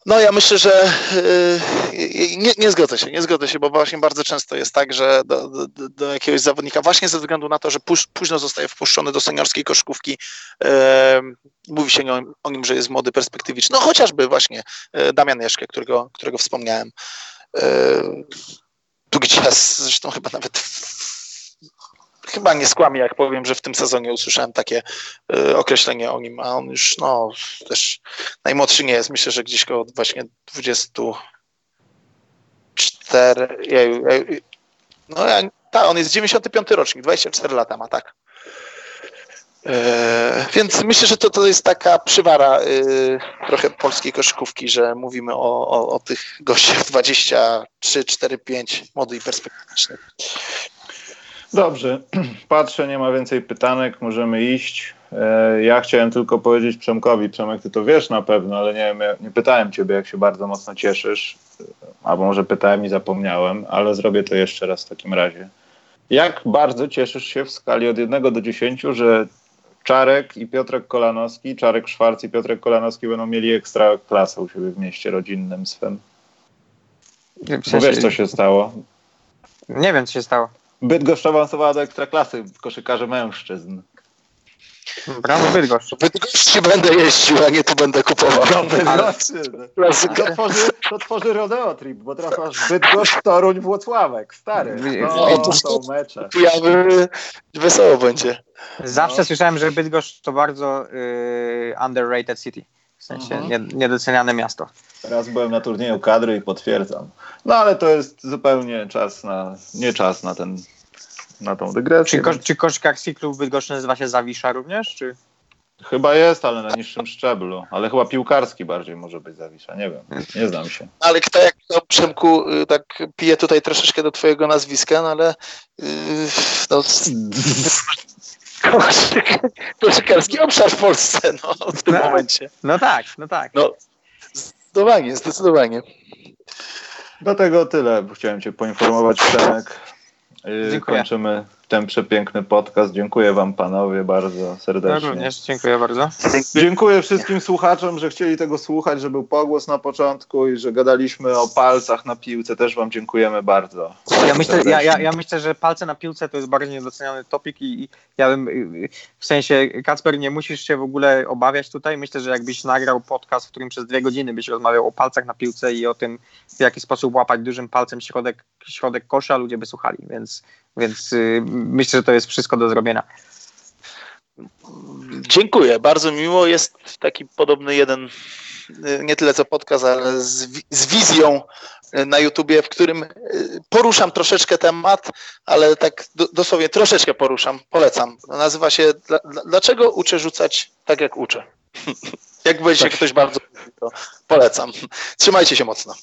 No ja myślę, że yy, nie, nie zgodzę się, nie zgodzę się, bo właśnie bardzo często jest tak, że do, do, do jakiegoś zawodnika, właśnie ze względu na to, że póź, późno zostaje wpuszczony do seniorskiej koszkówki, yy, mówi się o, o, nim, że jest młody, perspektywiczny. No chociażby właśnie yy, Damian Jeszkę, którego, którego wspomniałem. Yy, długi czas, zresztą chyba nawet chyba nie skłamię, jak powiem, że w tym sezonie usłyszałem takie y, określenie o nim, a on już no też najmłodszy nie jest. Myślę, że gdzieś koło właśnie 24. no ja, tak, on jest 95 rocznik, 24 lata ma, tak. E, więc myślę, że to, to jest taka przywara y, trochę polskiej koszykówki, że mówimy o, o, o tych gościach 23, 4, 5, młody i perspektywiczny. Dobrze, patrzę, nie ma więcej pytanek, możemy iść. E, ja chciałem tylko powiedzieć Przemkowi, Przemek, ty to wiesz na pewno, ale nie wiem, nie pytałem ciebie, jak się bardzo mocno cieszysz, albo może pytałem i zapomniałem, ale zrobię to jeszcze raz w takim razie. Jak bardzo cieszysz się w skali od 1 do 10, że Czarek i Piotrek Kolanowski, Czarek Szwarc i Piotrek Kolanowski będą mieli ekstra klasę u siebie w mieście rodzinnym swym? Sensie... Bo wiesz, co się stało? Nie wiem, co się stało. Bydgoszcz awansowała do ekstraklasy w koszykarze mężczyzn. Brawo Bydgoszcz. Bydgoszczy będę jeździł, a nie tu będę kupował. No, to, tworzy, to tworzy rodeo trip, bo teraz masz Bydgoszcz, Toruń, Włocławek. Stary. No, no, to są mecze. Pojawy wesoło będzie. Zawsze no. słyszałem, że Bydgoszcz to bardzo y, underrated city. W sensie mhm. niedoceniane miasto. Raz byłem na turnieju kadry i potwierdzam. No ale to jest zupełnie czas na, nie czas na ten, na tą dygresję. Czy, ko, czy koszkarski klub Bydgoszczy nazywa się Zawisza również, czy? Chyba jest, ale na niższym szczeblu. Ale chyba piłkarski bardziej może być Zawisza. Nie wiem, nie znam się. Ale kto jak to, Przemku, y, tak pije tutaj troszeczkę do twojego nazwiska, no ale yy, no, koszykarski obszar w Polsce no, w tym no, momencie. No tak, no tak. No, zdecydowanie, zdecydowanie. Do tego tyle. Chciałem Cię poinformować, Przemek. Yy, kończymy ten przepiękny podcast. Dziękuję Wam panowie bardzo serdecznie. Ja również dziękuję bardzo. Dziękuję wszystkim słuchaczom, że chcieli tego słuchać, że był pogłos na początku i że gadaliśmy o palcach na piłce. Też Wam dziękujemy bardzo. Ja myślę, ja, ja, ja myślę że palce na piłce to jest bardziej niedoceniany topik i, i ja bym w sensie Kacper nie musisz się w ogóle obawiać tutaj. Myślę, że jakbyś nagrał podcast, w którym przez dwie godziny byś rozmawiał o palcach na piłce i o tym, w jaki sposób łapać dużym palcem środek, środek kosza, ludzie by słuchali, więc, więc yy, myślę, że to jest wszystko do zrobienia. Dziękuję, bardzo miło. Jest taki podobny jeden, nie tyle co podcast, ale z, z wizją na YouTubie, w którym poruszam troszeczkę temat, ale tak dosłownie troszeczkę poruszam, polecam. Nazywa się Dlaczego uczę rzucać tak jak uczę? Jak będzie tak. ktoś bardzo to polecam. Trzymajcie się mocno.